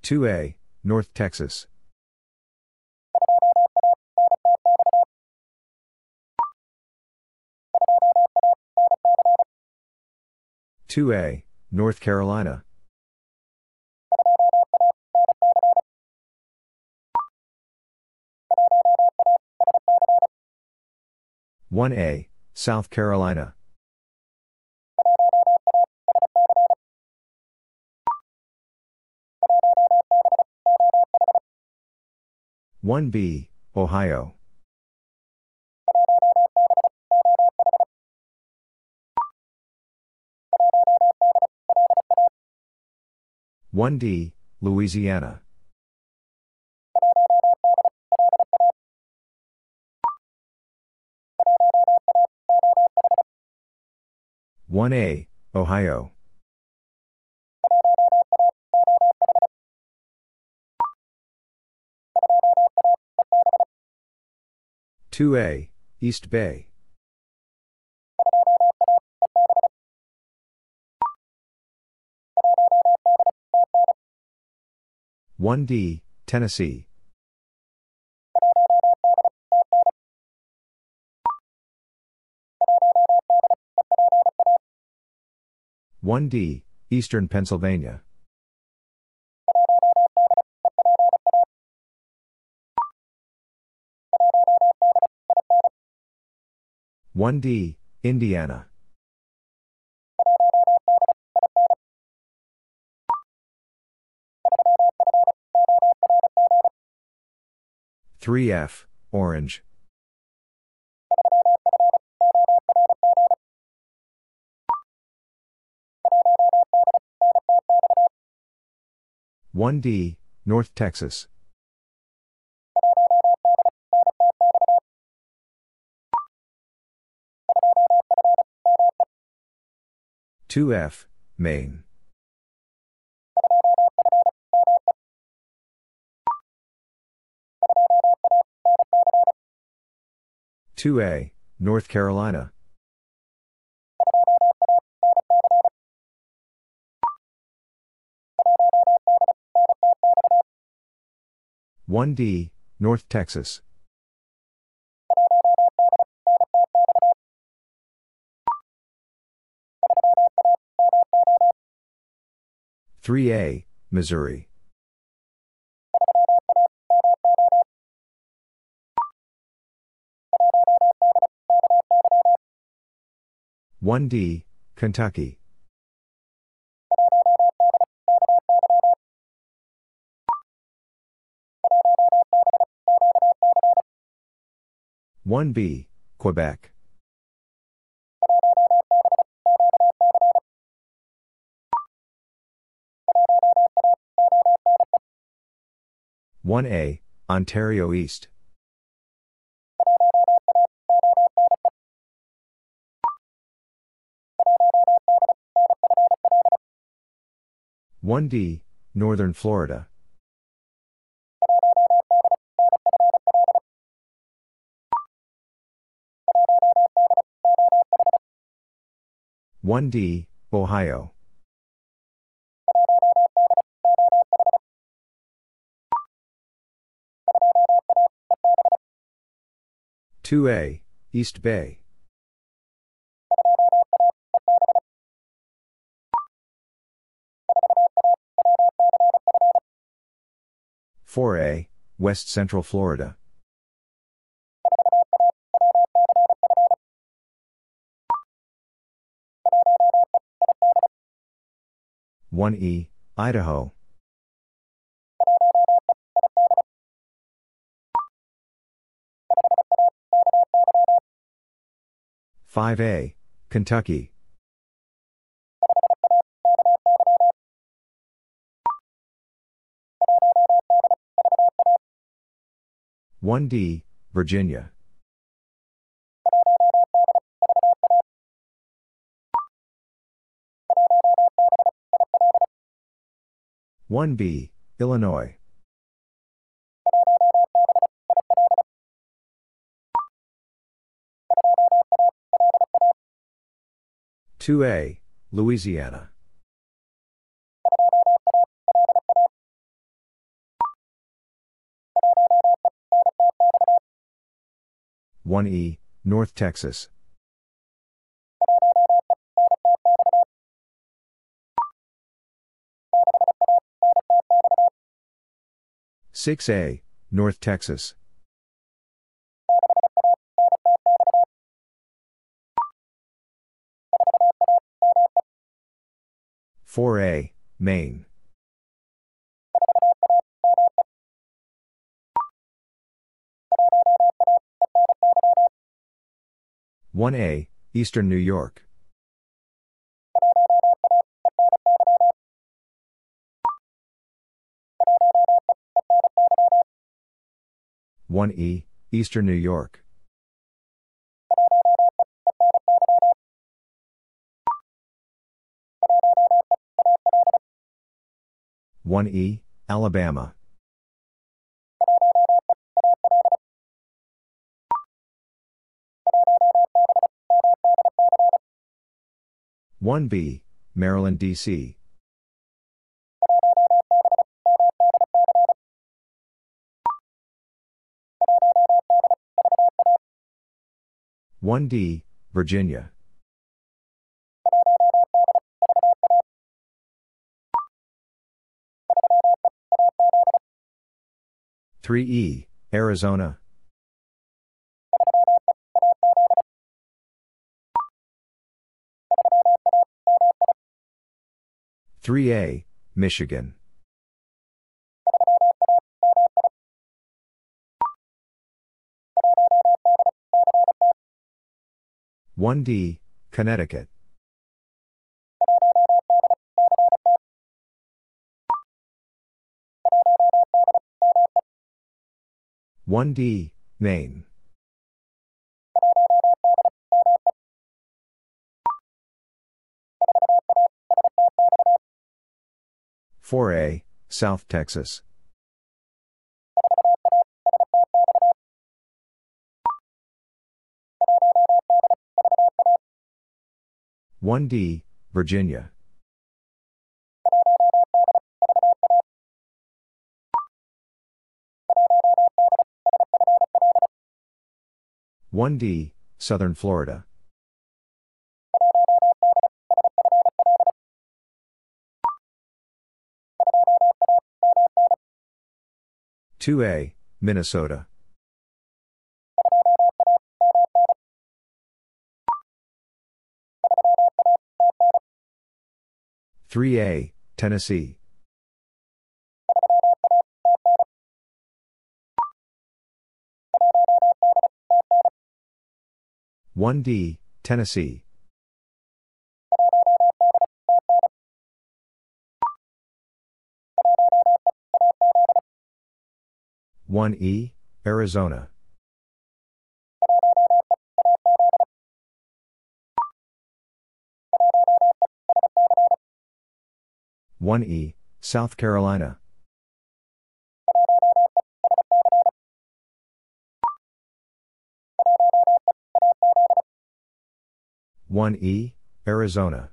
Two A, North Texas. Two A, North Carolina. One A, South Carolina. One B, Ohio. One D, Louisiana. One A, Ohio. Two A, East Bay. One D, Tennessee. One D, Eastern Pennsylvania. One D, Indiana. Three F, Orange. One D, North Texas. Two F, Maine. Two A, North Carolina. One D, North Texas. Three A, Missouri. One D, Kentucky. One B, Quebec. One A, Ontario East. One D, Northern Florida. One D, Ohio. Two A, East Bay. Four A, West Central Florida. One E, Idaho. Five A, Kentucky. One D, Virginia. One B, Illinois. Two A, Louisiana. One E, North Texas. 6A, North Texas. 4A, Maine. 1A, Eastern New York. One E, Eastern New York. One E, Alabama. 1B, Maryland, D.C. One D, Virginia. Three E, Arizona. 3A, Michigan. One D, Connecticut. One D, Maine. 4A, South Texas. One D, Virginia. One D, Southern Florida. 2A, Minnesota. Three A, Tennessee. One D, Tennessee. 1E, Arizona. One E, South Carolina. One E, Arizona.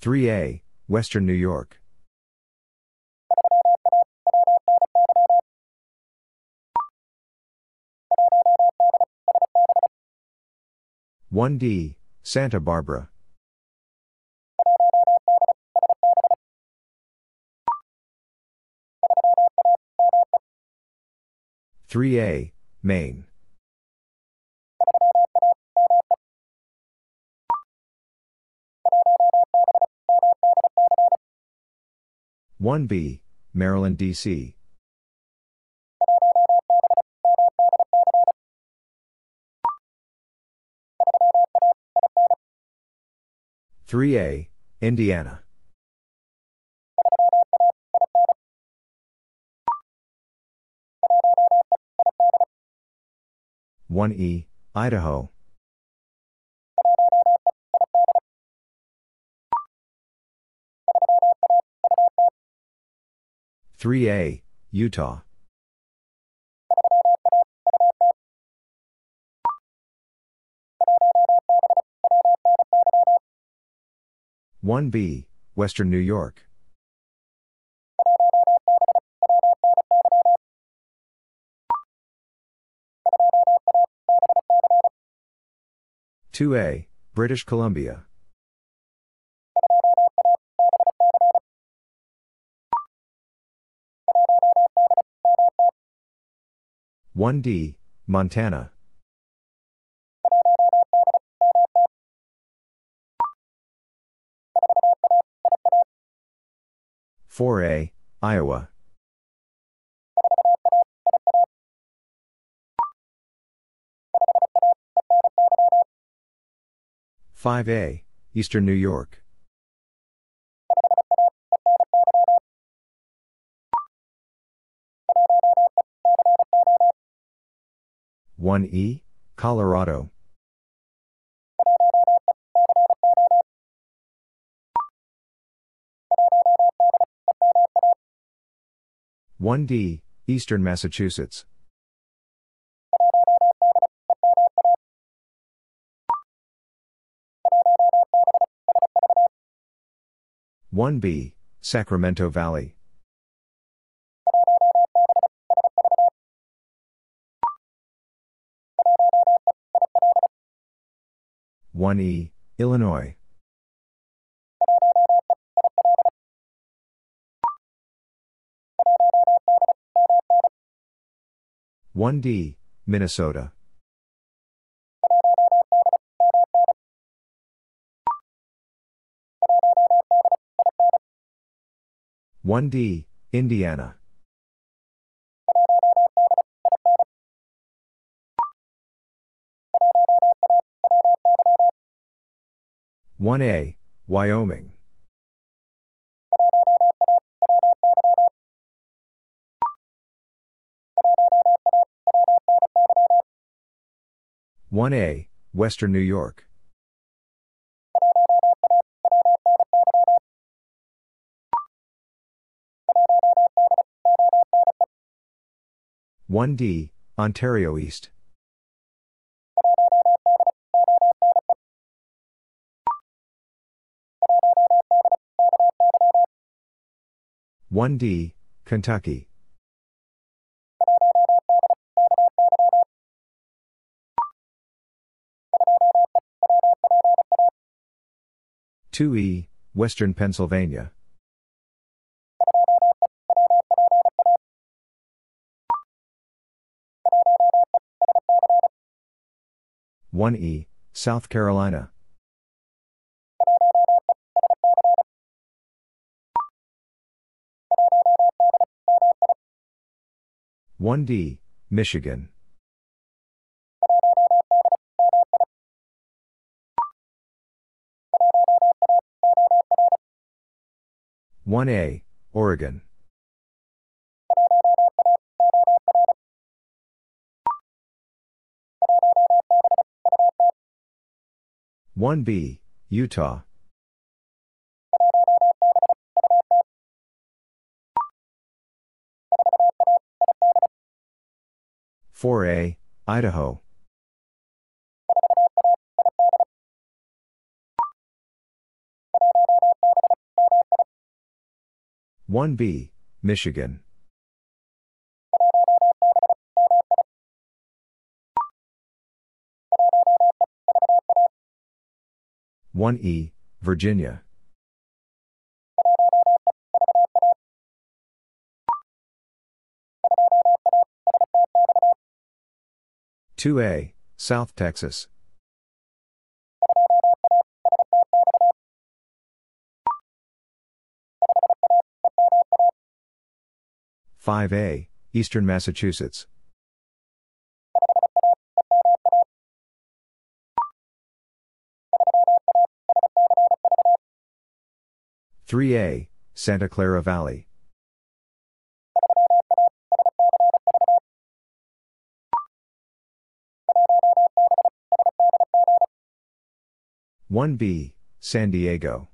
3A, Western New York. One D, Santa Barbara. Three A, Maine. 1B, Maryland, D.C. Three A, Indiana. One E, Idaho. 3A, Utah. One B, Western New York. Two A, British Columbia. 1D, Montana. Four A, Iowa. Five A, Eastern New York. 1E, Colorado. One D, Eastern Massachusetts. One B, Sacramento Valley. 1E, Illinois. One D, Minnesota. One D, Indiana. 1A, Wyoming. One A, Western New York. One D, Ontario East. 1D, Kentucky. Two E, Western Pennsylvania. One E, South Carolina. 1D, Michigan. One A, Oregon. One B, Utah. 4A, Idaho. One B, Michigan. One E, Virginia. 2A, South Texas. Five A, Eastern Massachusetts. Three A, Santa Clara Valley. 1B, San Diego.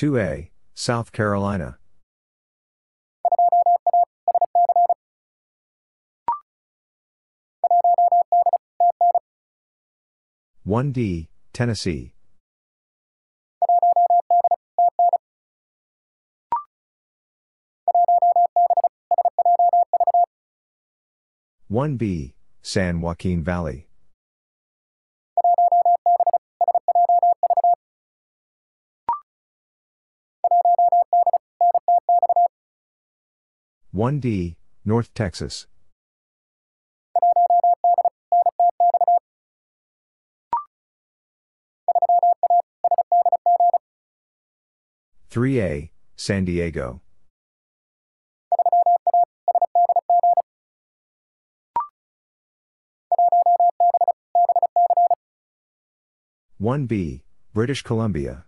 2A, South Carolina. One D, Tennessee. One B, San Joaquin Valley. One D, North Texas. Three A, San Diego. 1B, British Columbia.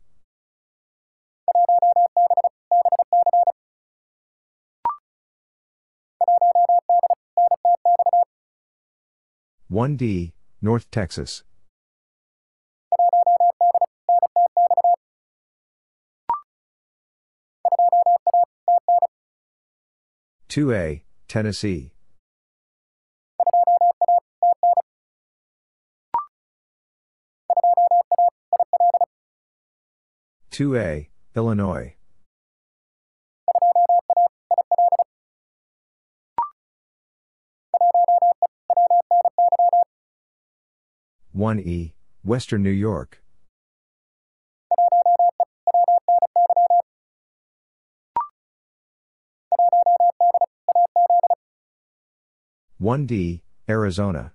One D, North Texas. Two A, Tennessee. 2A, Illinois. One E, Western New York. One D, Arizona.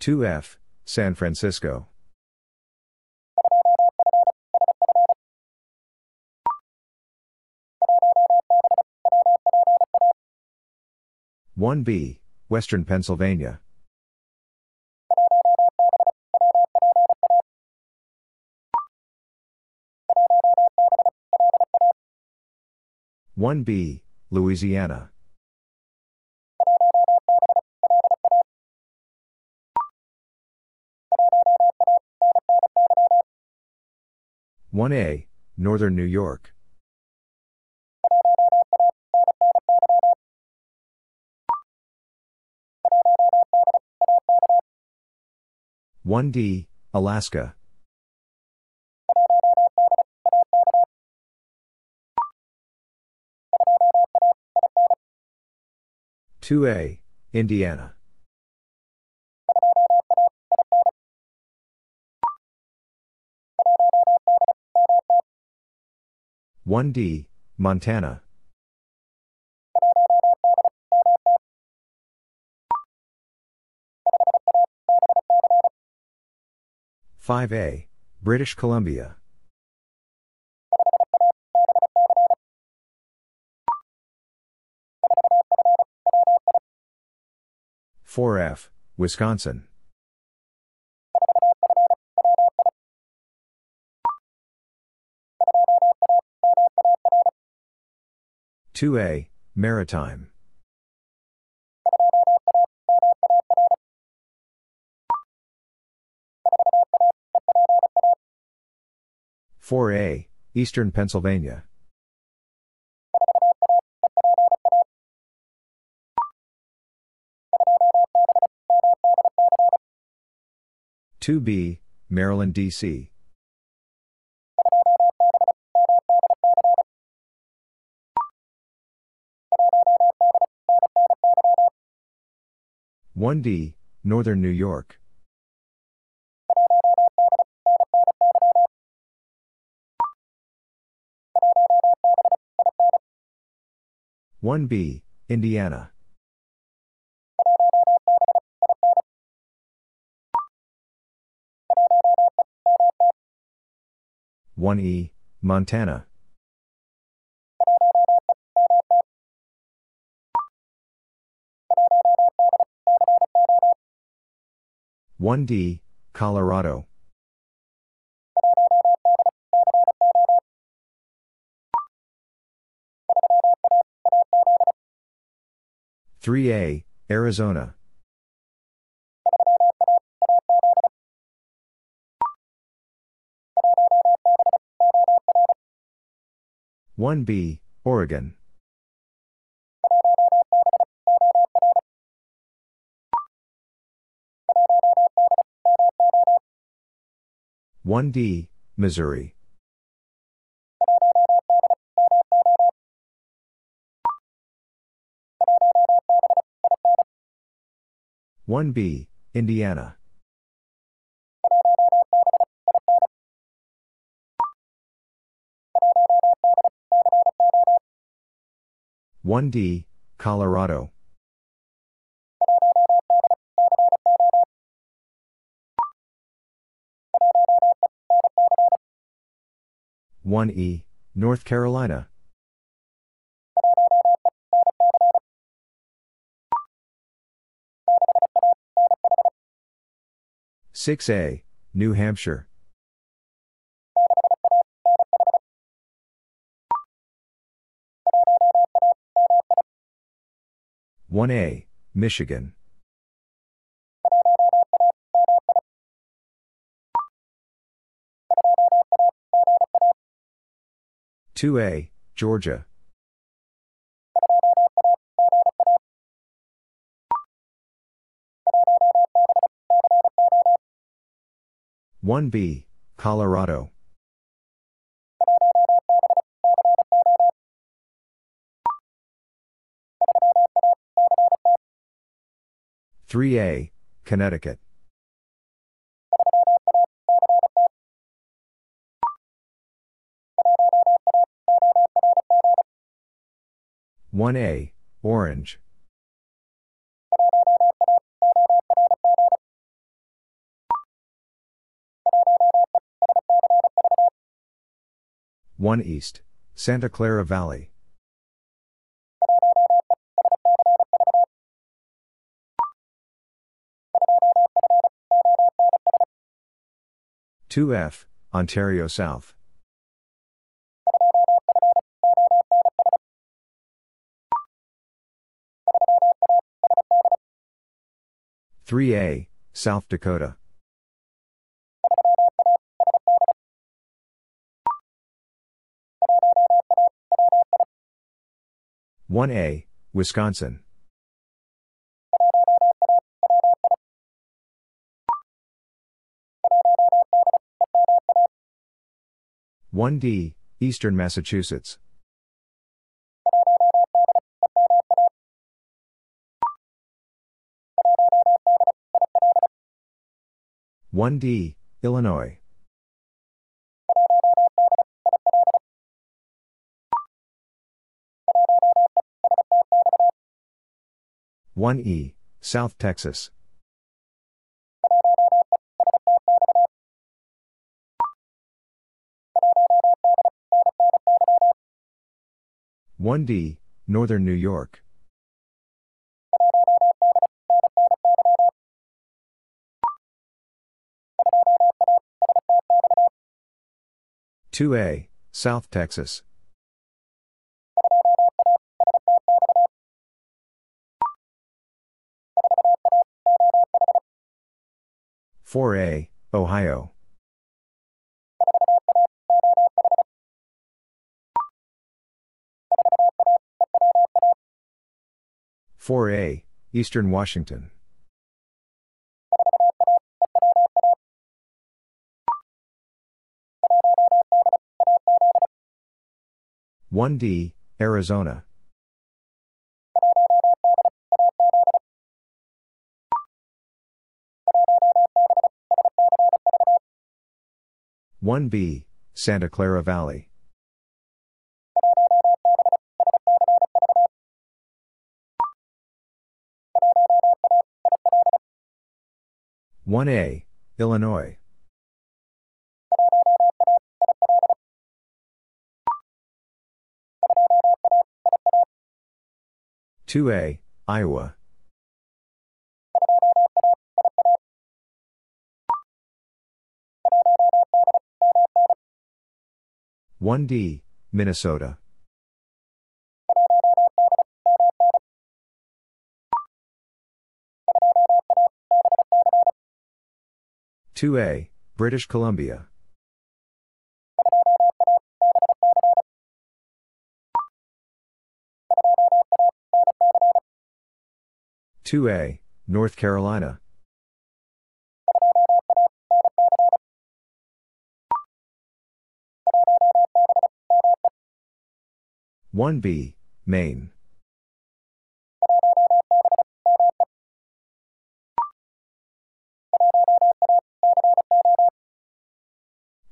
2F, San Francisco. One B, Western Pennsylvania. One B, Louisiana. 1A, Northern New York. One D, Alaska. Two A, Indiana. 1D, Montana. Five A, British Columbia. Four F, Wisconsin. 2A, Maritime. Four A, Eastern Pennsylvania. Two B, Maryland, D.C. 1D, Northern New York. One B, Indiana. One E, Montana. 1D, Colorado. Three A, Arizona. One B, Oregon. 1D, Missouri. 1B, Indiana. 1D, Colorado. 1E, North Carolina. Six A, New Hampshire. One A, Michigan. 2A, Georgia. One B, Colorado. Three A, Connecticut. 1A, Orange. One East, Santa Clara Valley. Two F, Ontario South. 3A, South Dakota. One A, Wisconsin. One D, Eastern Massachusetts. 1D, Illinois. One E, South Texas. One D, Northern New York. 2A, South Texas. Four A, Ohio. Four A, Eastern Washington. 1D, Arizona. One B, Santa Clara Valley. One A, Illinois. 2A, Iowa. One D, Minnesota. Two A, British Columbia. 2A, North Carolina. 1B, Maine.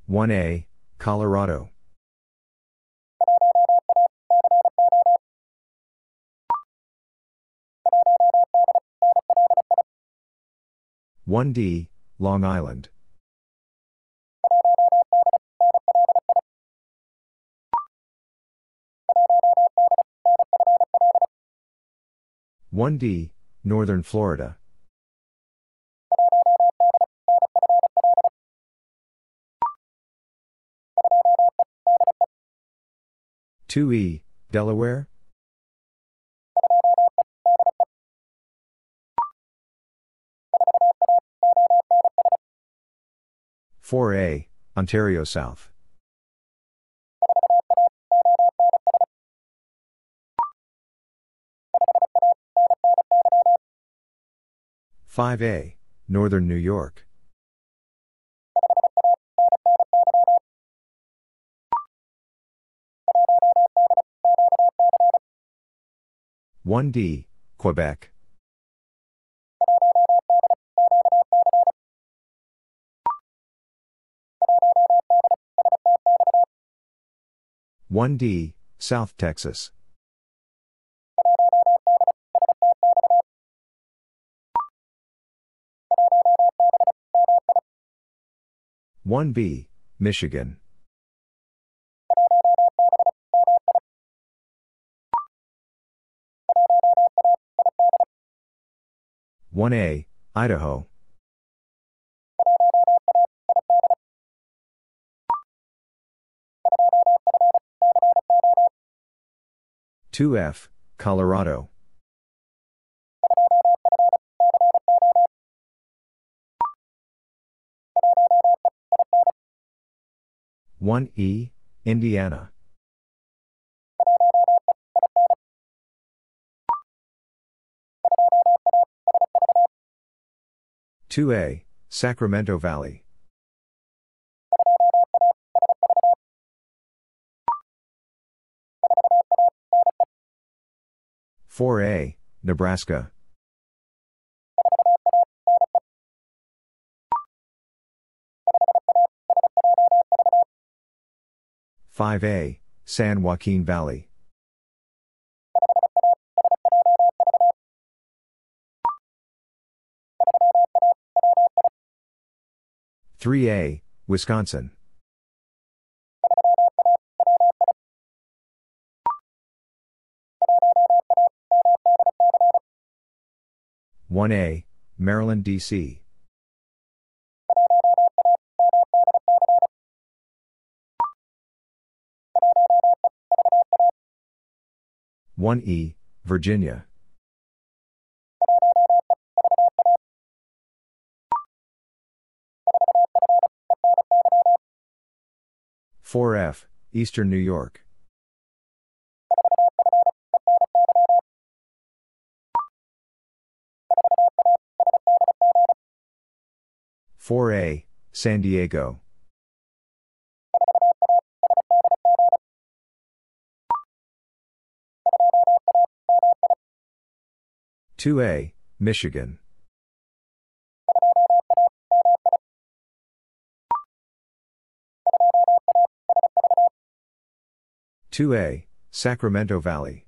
One A, Colorado. One D, Long Island. One D, Northern Florida. Two E, Delaware? 4A, Ontario South. Five A, Northern New York. One D, Quebec. 1D, South Texas. One B, Michigan. One A, Idaho. 2F, Colorado. One E, Indiana. Two A, Sacramento Valley. 4A, Nebraska. Five A, San Joaquin Valley. Three A, Wisconsin. 1A, Maryland, D.C. One E, Virginia. Four F, Eastern New York. 4A, San Diego. Two A, Michigan. Two A, Sacramento Valley.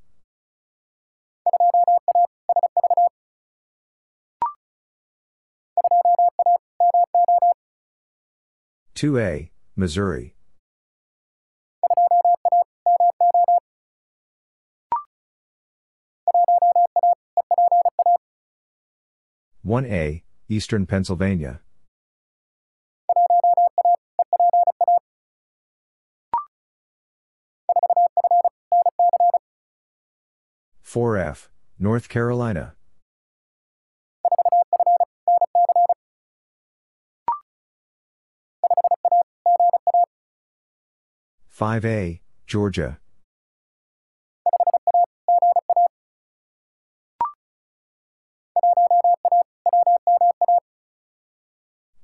2A, Missouri. One A, Eastern Pennsylvania. Four F, North Carolina. 5A, Georgia.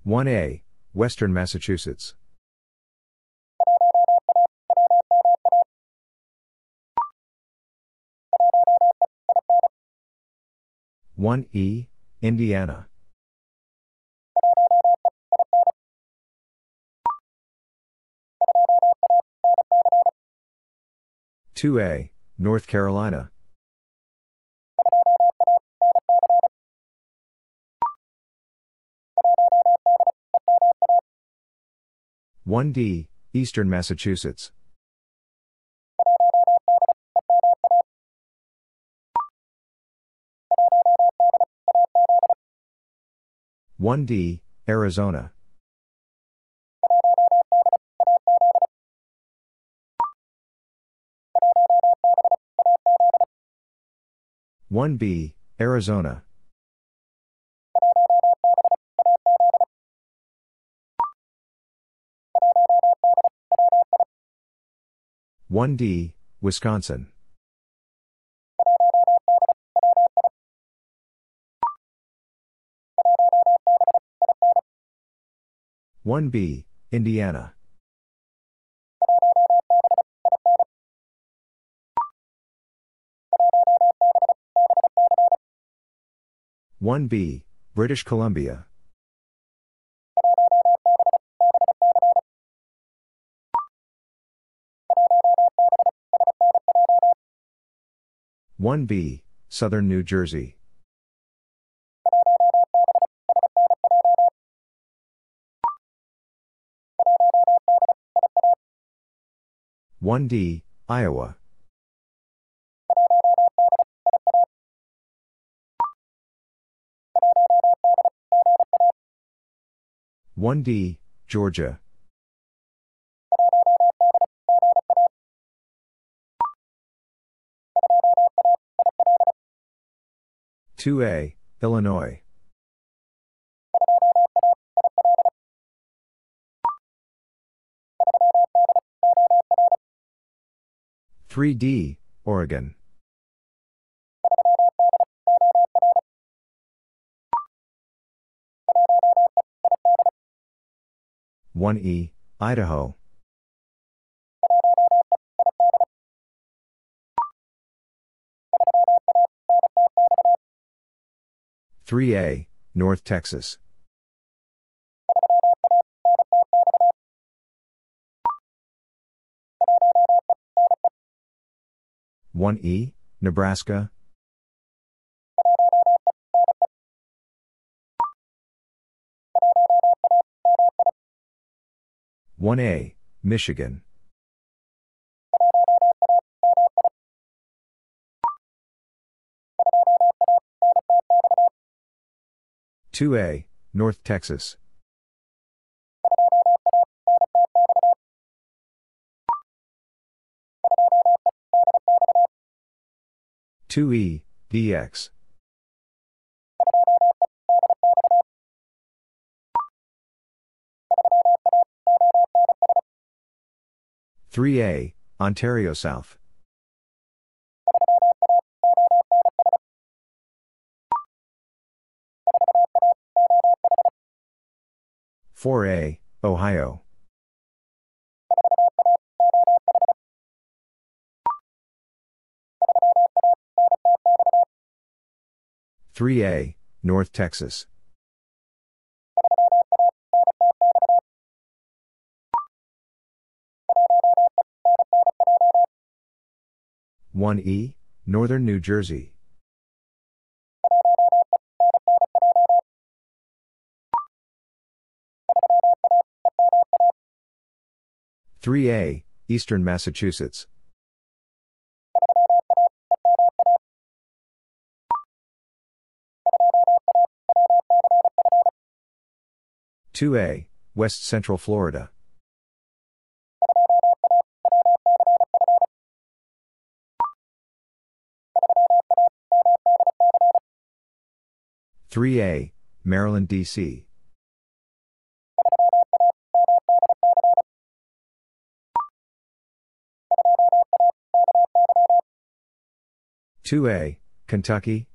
1A, Western Massachusetts. One E, Indiana. Two A, North Carolina. 1D, Eastern Massachusetts. 1D, Arizona. 1B, Arizona. 1D, Wisconsin. 1B, Indiana. 1B, British Columbia. 1B, Southern New Jersey. 1D, Iowa. 1D, Georgia. 2A, Illinois. 3D, Oregon. 1E, Idaho. 3A, North Texas. 1E, Nebraska. 1A, Michigan. 2A, North Texas. 2E, DX. 3A, Ontario South. 4A, Ohio. 3A, North Texas. 1E, Northern New Jersey. 3A, Eastern Massachusetts. 2A, West Central Florida. 3A, Maryland, D.C. 2A, Kentucky.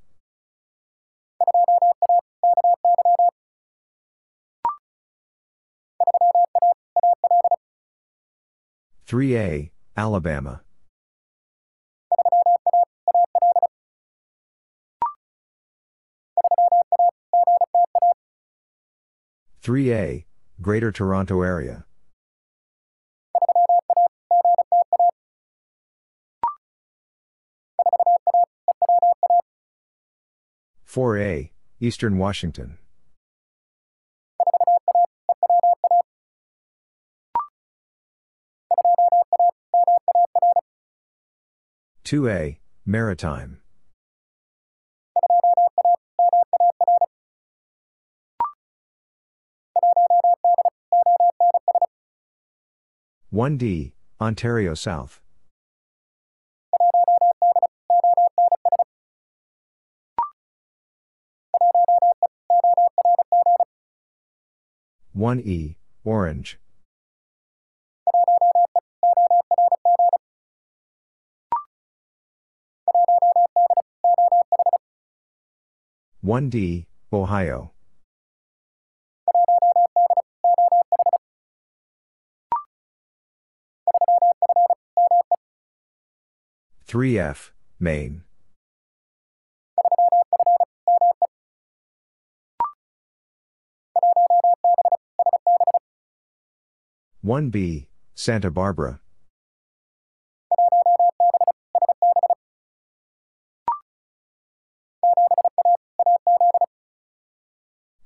3A, Alabama. 3A, Greater Toronto Area. 4A, Eastern Washington. Two A, Maritime. One D, Ontario South. One E, Orange. One D, Ohio. Three F, Maine. One B, Santa Barbara.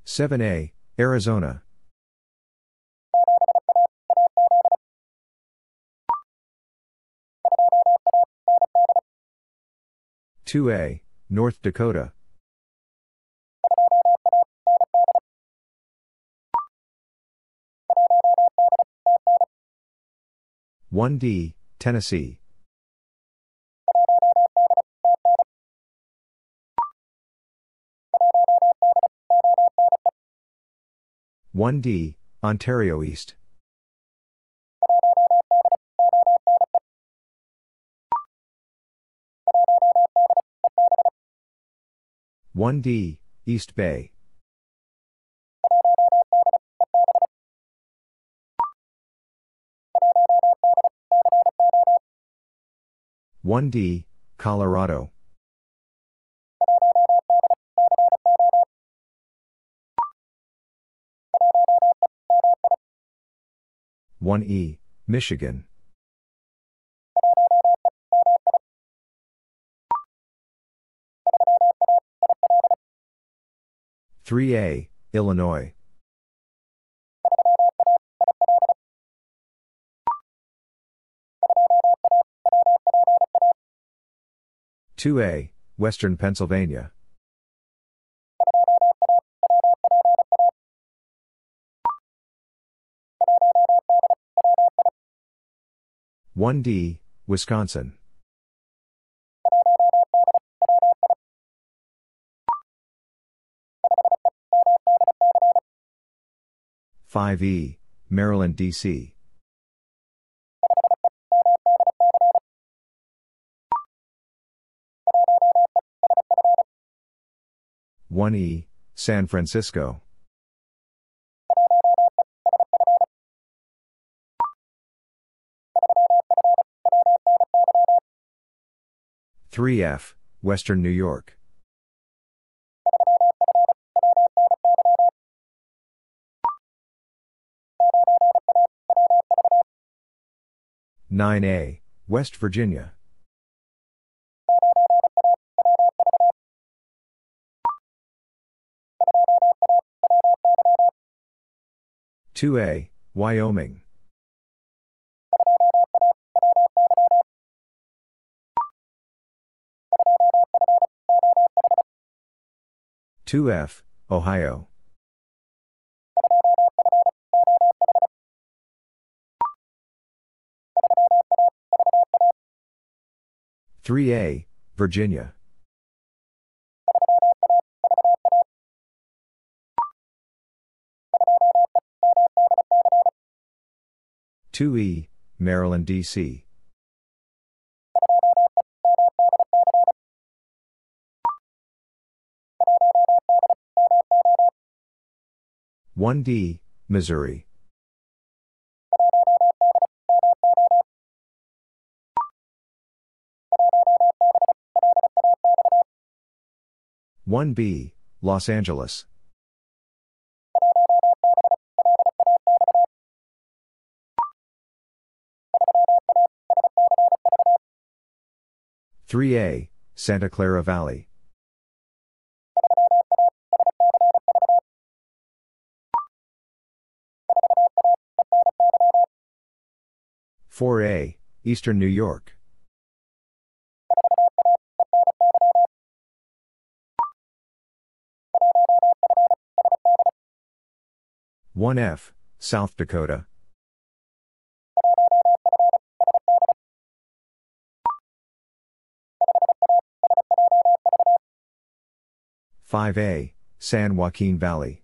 Seven A, Arizona. Two A, North Dakota. One D, Tennessee. One D, Ontario East. One D, East Bay. One D, Colorado. One E, Michigan. Three A, Illinois. Two A, Western Pennsylvania. One D, Wisconsin. Five E, Maryland, D.C. One E, San Francisco. Three F, Western New York. Nine A, West Virginia. Two A, Wyoming. Two F, Ohio. Three A, Virginia. Two E, Maryland, D.C. One D, Missouri. One B, Los Angeles. 3A, Santa Clara Valley. Four A, Eastern New York. One F, South Dakota. Five A, San Joaquin Valley.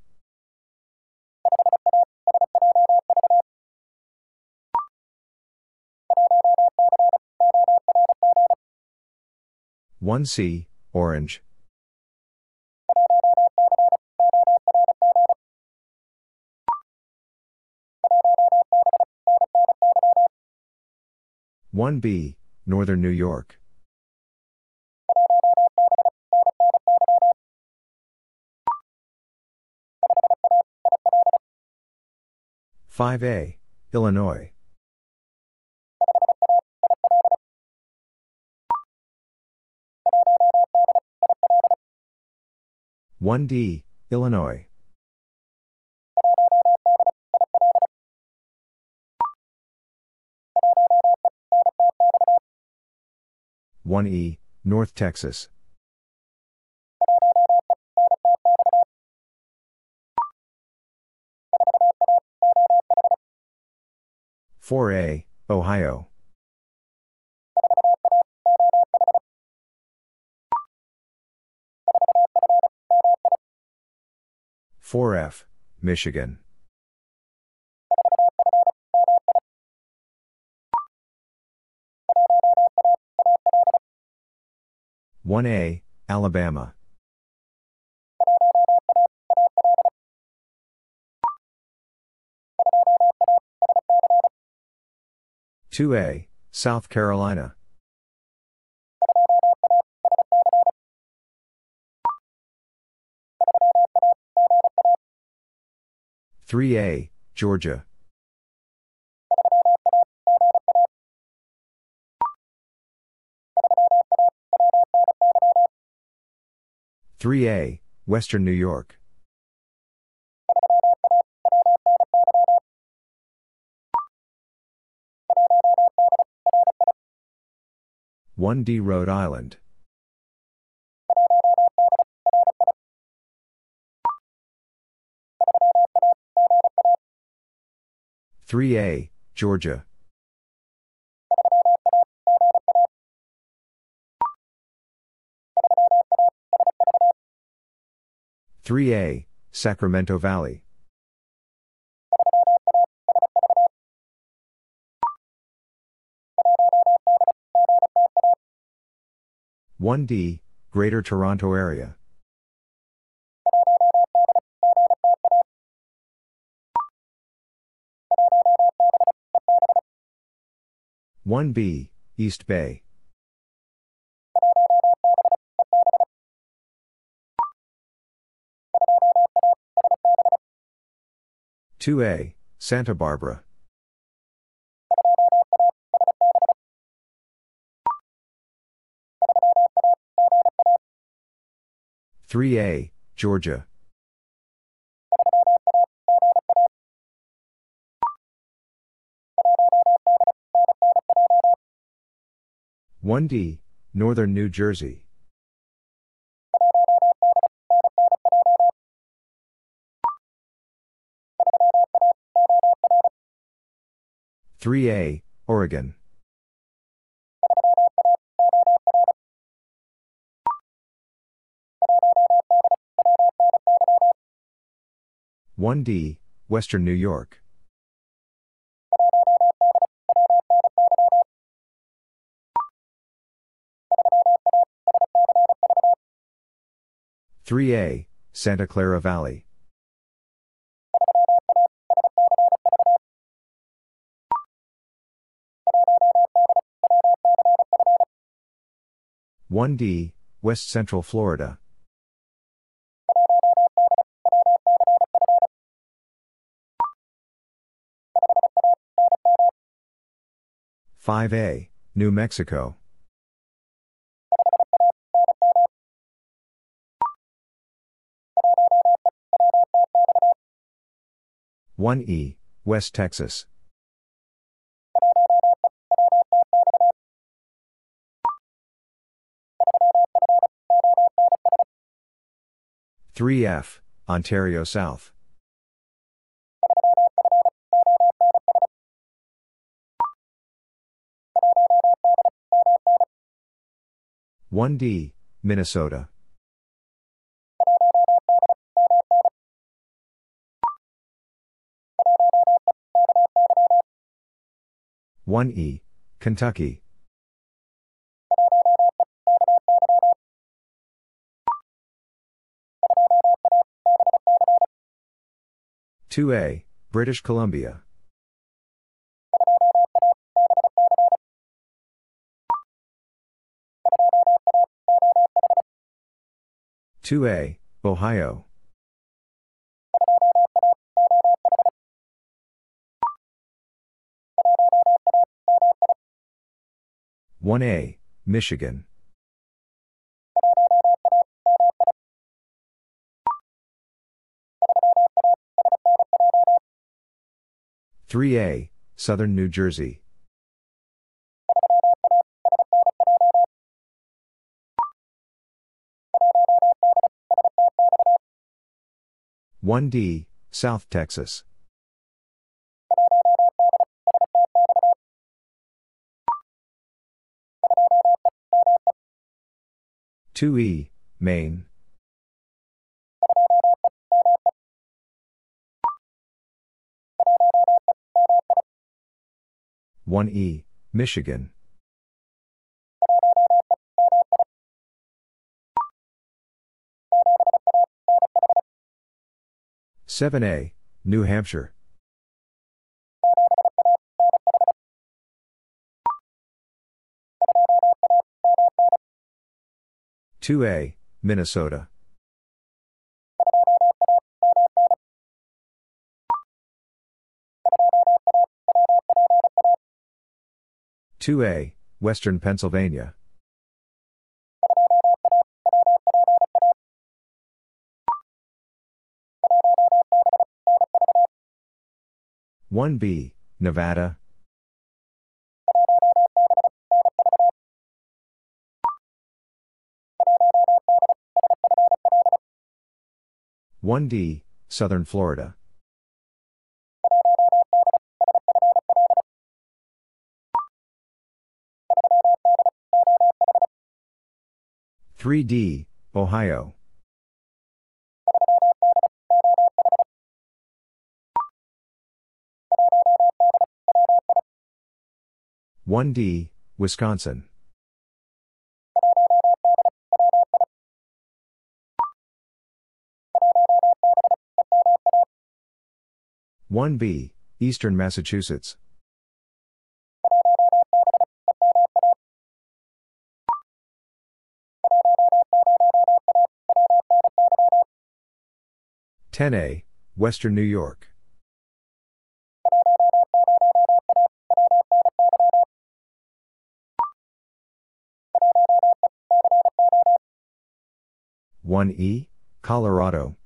1C, Orange. One B, Northern New York. Five A, Illinois. 1D, Illinois. One E, North Texas. Four A, Ohio. 4F, Michigan. One A, Alabama. Two A, South Carolina. 3A, Georgia. Three A, Western New York. One D Rhode Island. 3A, Georgia. Three A, Sacramento Valley. One D, Greater Toronto Area. 1B, East Bay. Two A, Santa Barbara. Three A, Georgia. 1D, Northern New Jersey. Three A, Oregon. One D, Western New York. 3A, Santa Clara Valley. One D, West Central Florida. 5A, New Mexico. One E, West Texas. Three F, Ontario South. One D, Minnesota. One E, Kentucky. 2A, British Columbia. Two A, Ohio. One A, Michigan. 3A, Southern New Jersey. One D, South Texas. Two E, Maine. 1E, Michigan. Seven A, New Hampshire. Two A, Minnesota. 2A, Western Pennsylvania. One B, Nevada. One D, Southern Florida. 3D, Ohio. One D, Wisconsin. One B, Eastern Massachusetts. 10A, Western New York. One E, Colorado.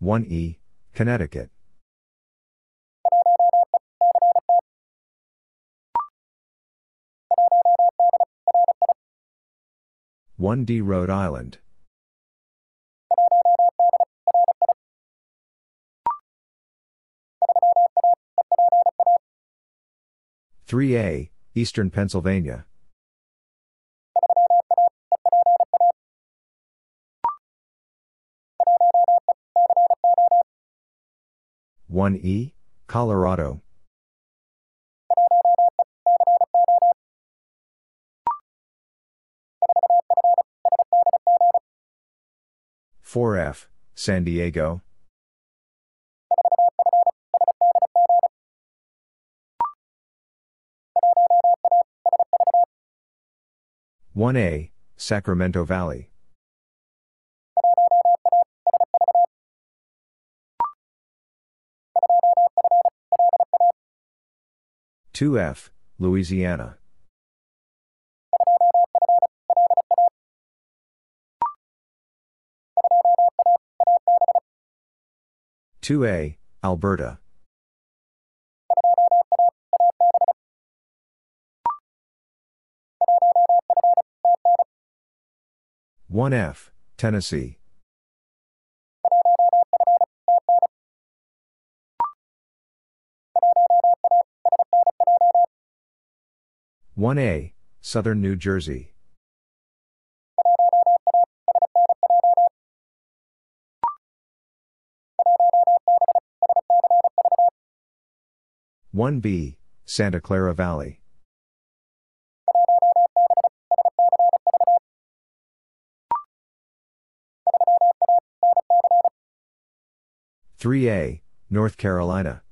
One E, Connecticut. 1D Rhode Island. Three A, Eastern Pennsylvania. One E, Colorado. 4F, San Diego. One A, Sacramento Valley. Two F, Louisiana. 2A, Alberta. 1F, Tennessee. 1A, Southern New Jersey. One B, Santa Clara Valley. Three A, North Carolina.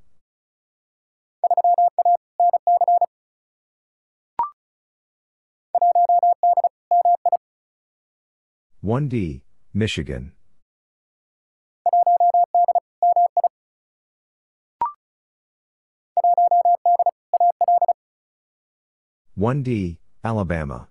1D, Michigan. One D, Alabama.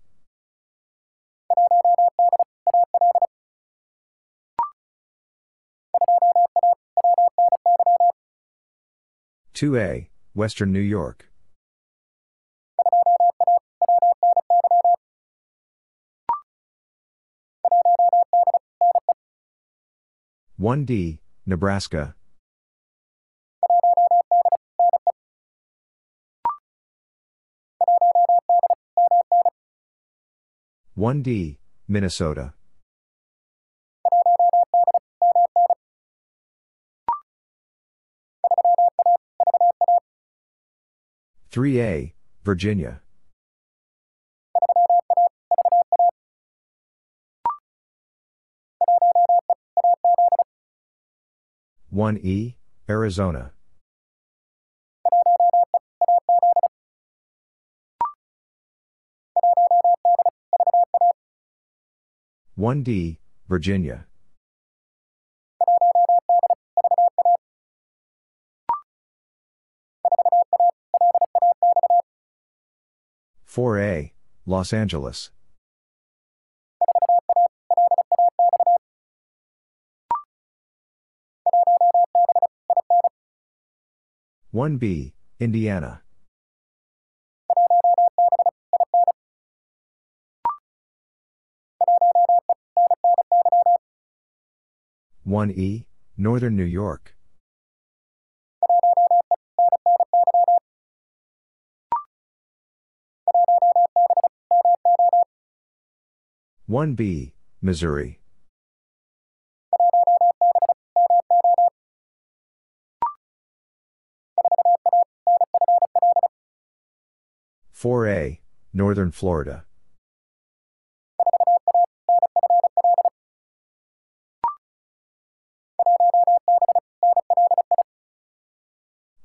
Two A, Western New York. 1D, Nebraska. One D, Minnesota. Three A, Virginia. 1E, Arizona. One D, Virginia. Four A, Los Angeles. 1B, Indiana. One E, Northern New York. One B, Missouri. 4A, Northern Florida.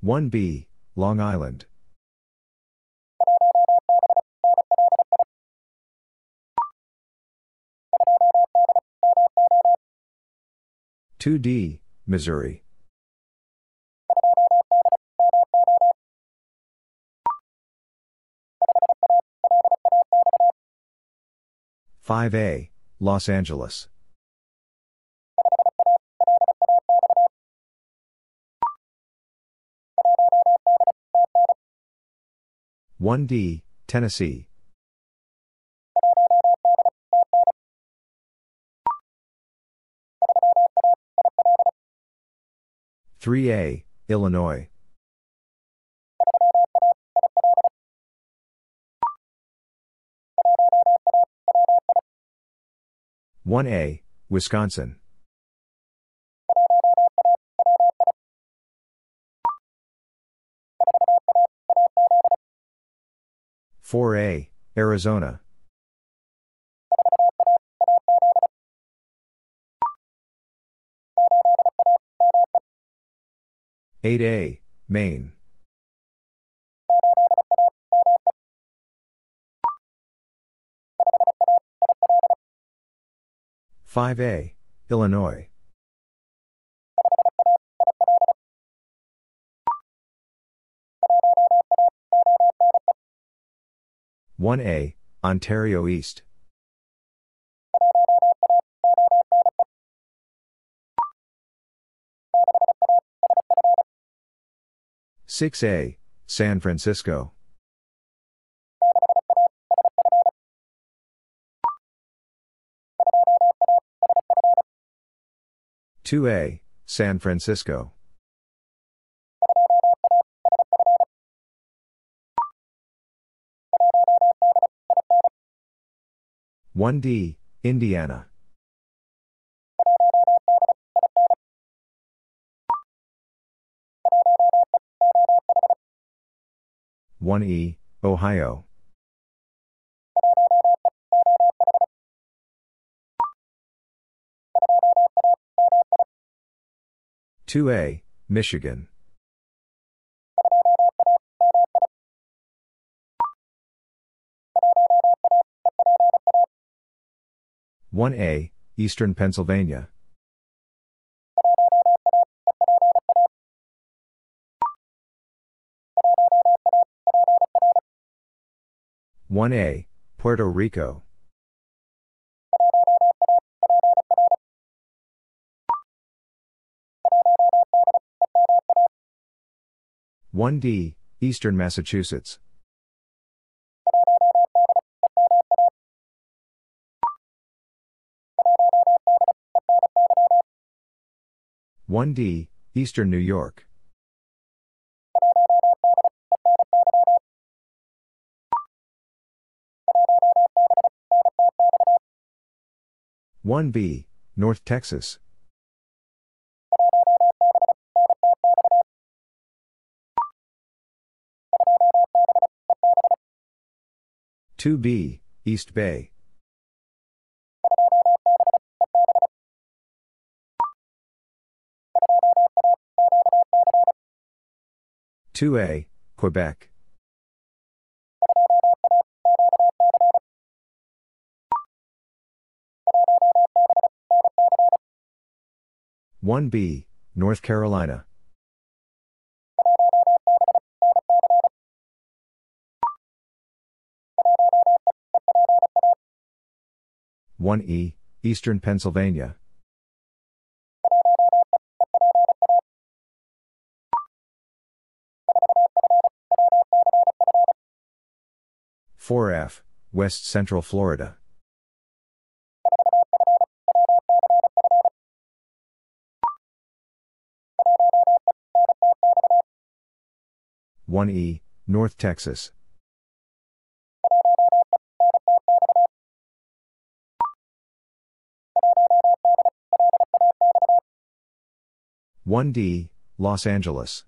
One B, Long Island. Two D, Missouri. 5A, Los Angeles. One D, Tennessee. Three A, Illinois. 1A, Wisconsin. Four A, Arizona. Eight A, Maine. 5A, Illinois. One A, Ontario East. 6A, San Francisco. Two A, San Francisco. One D, Indiana. 1E, Ohio. 2A, Michigan. 1A, Eastern Pennsylvania. One A, Puerto Rico. One D, Eastern Massachusetts. 1D, Eastern New York. One B, North Texas. Two B, East Bay. 2A, Quebec. One B, North Carolina. One E, Eastern Pennsylvania. 4F, West Central Florida. One E, North Texas. One D, Los Angeles.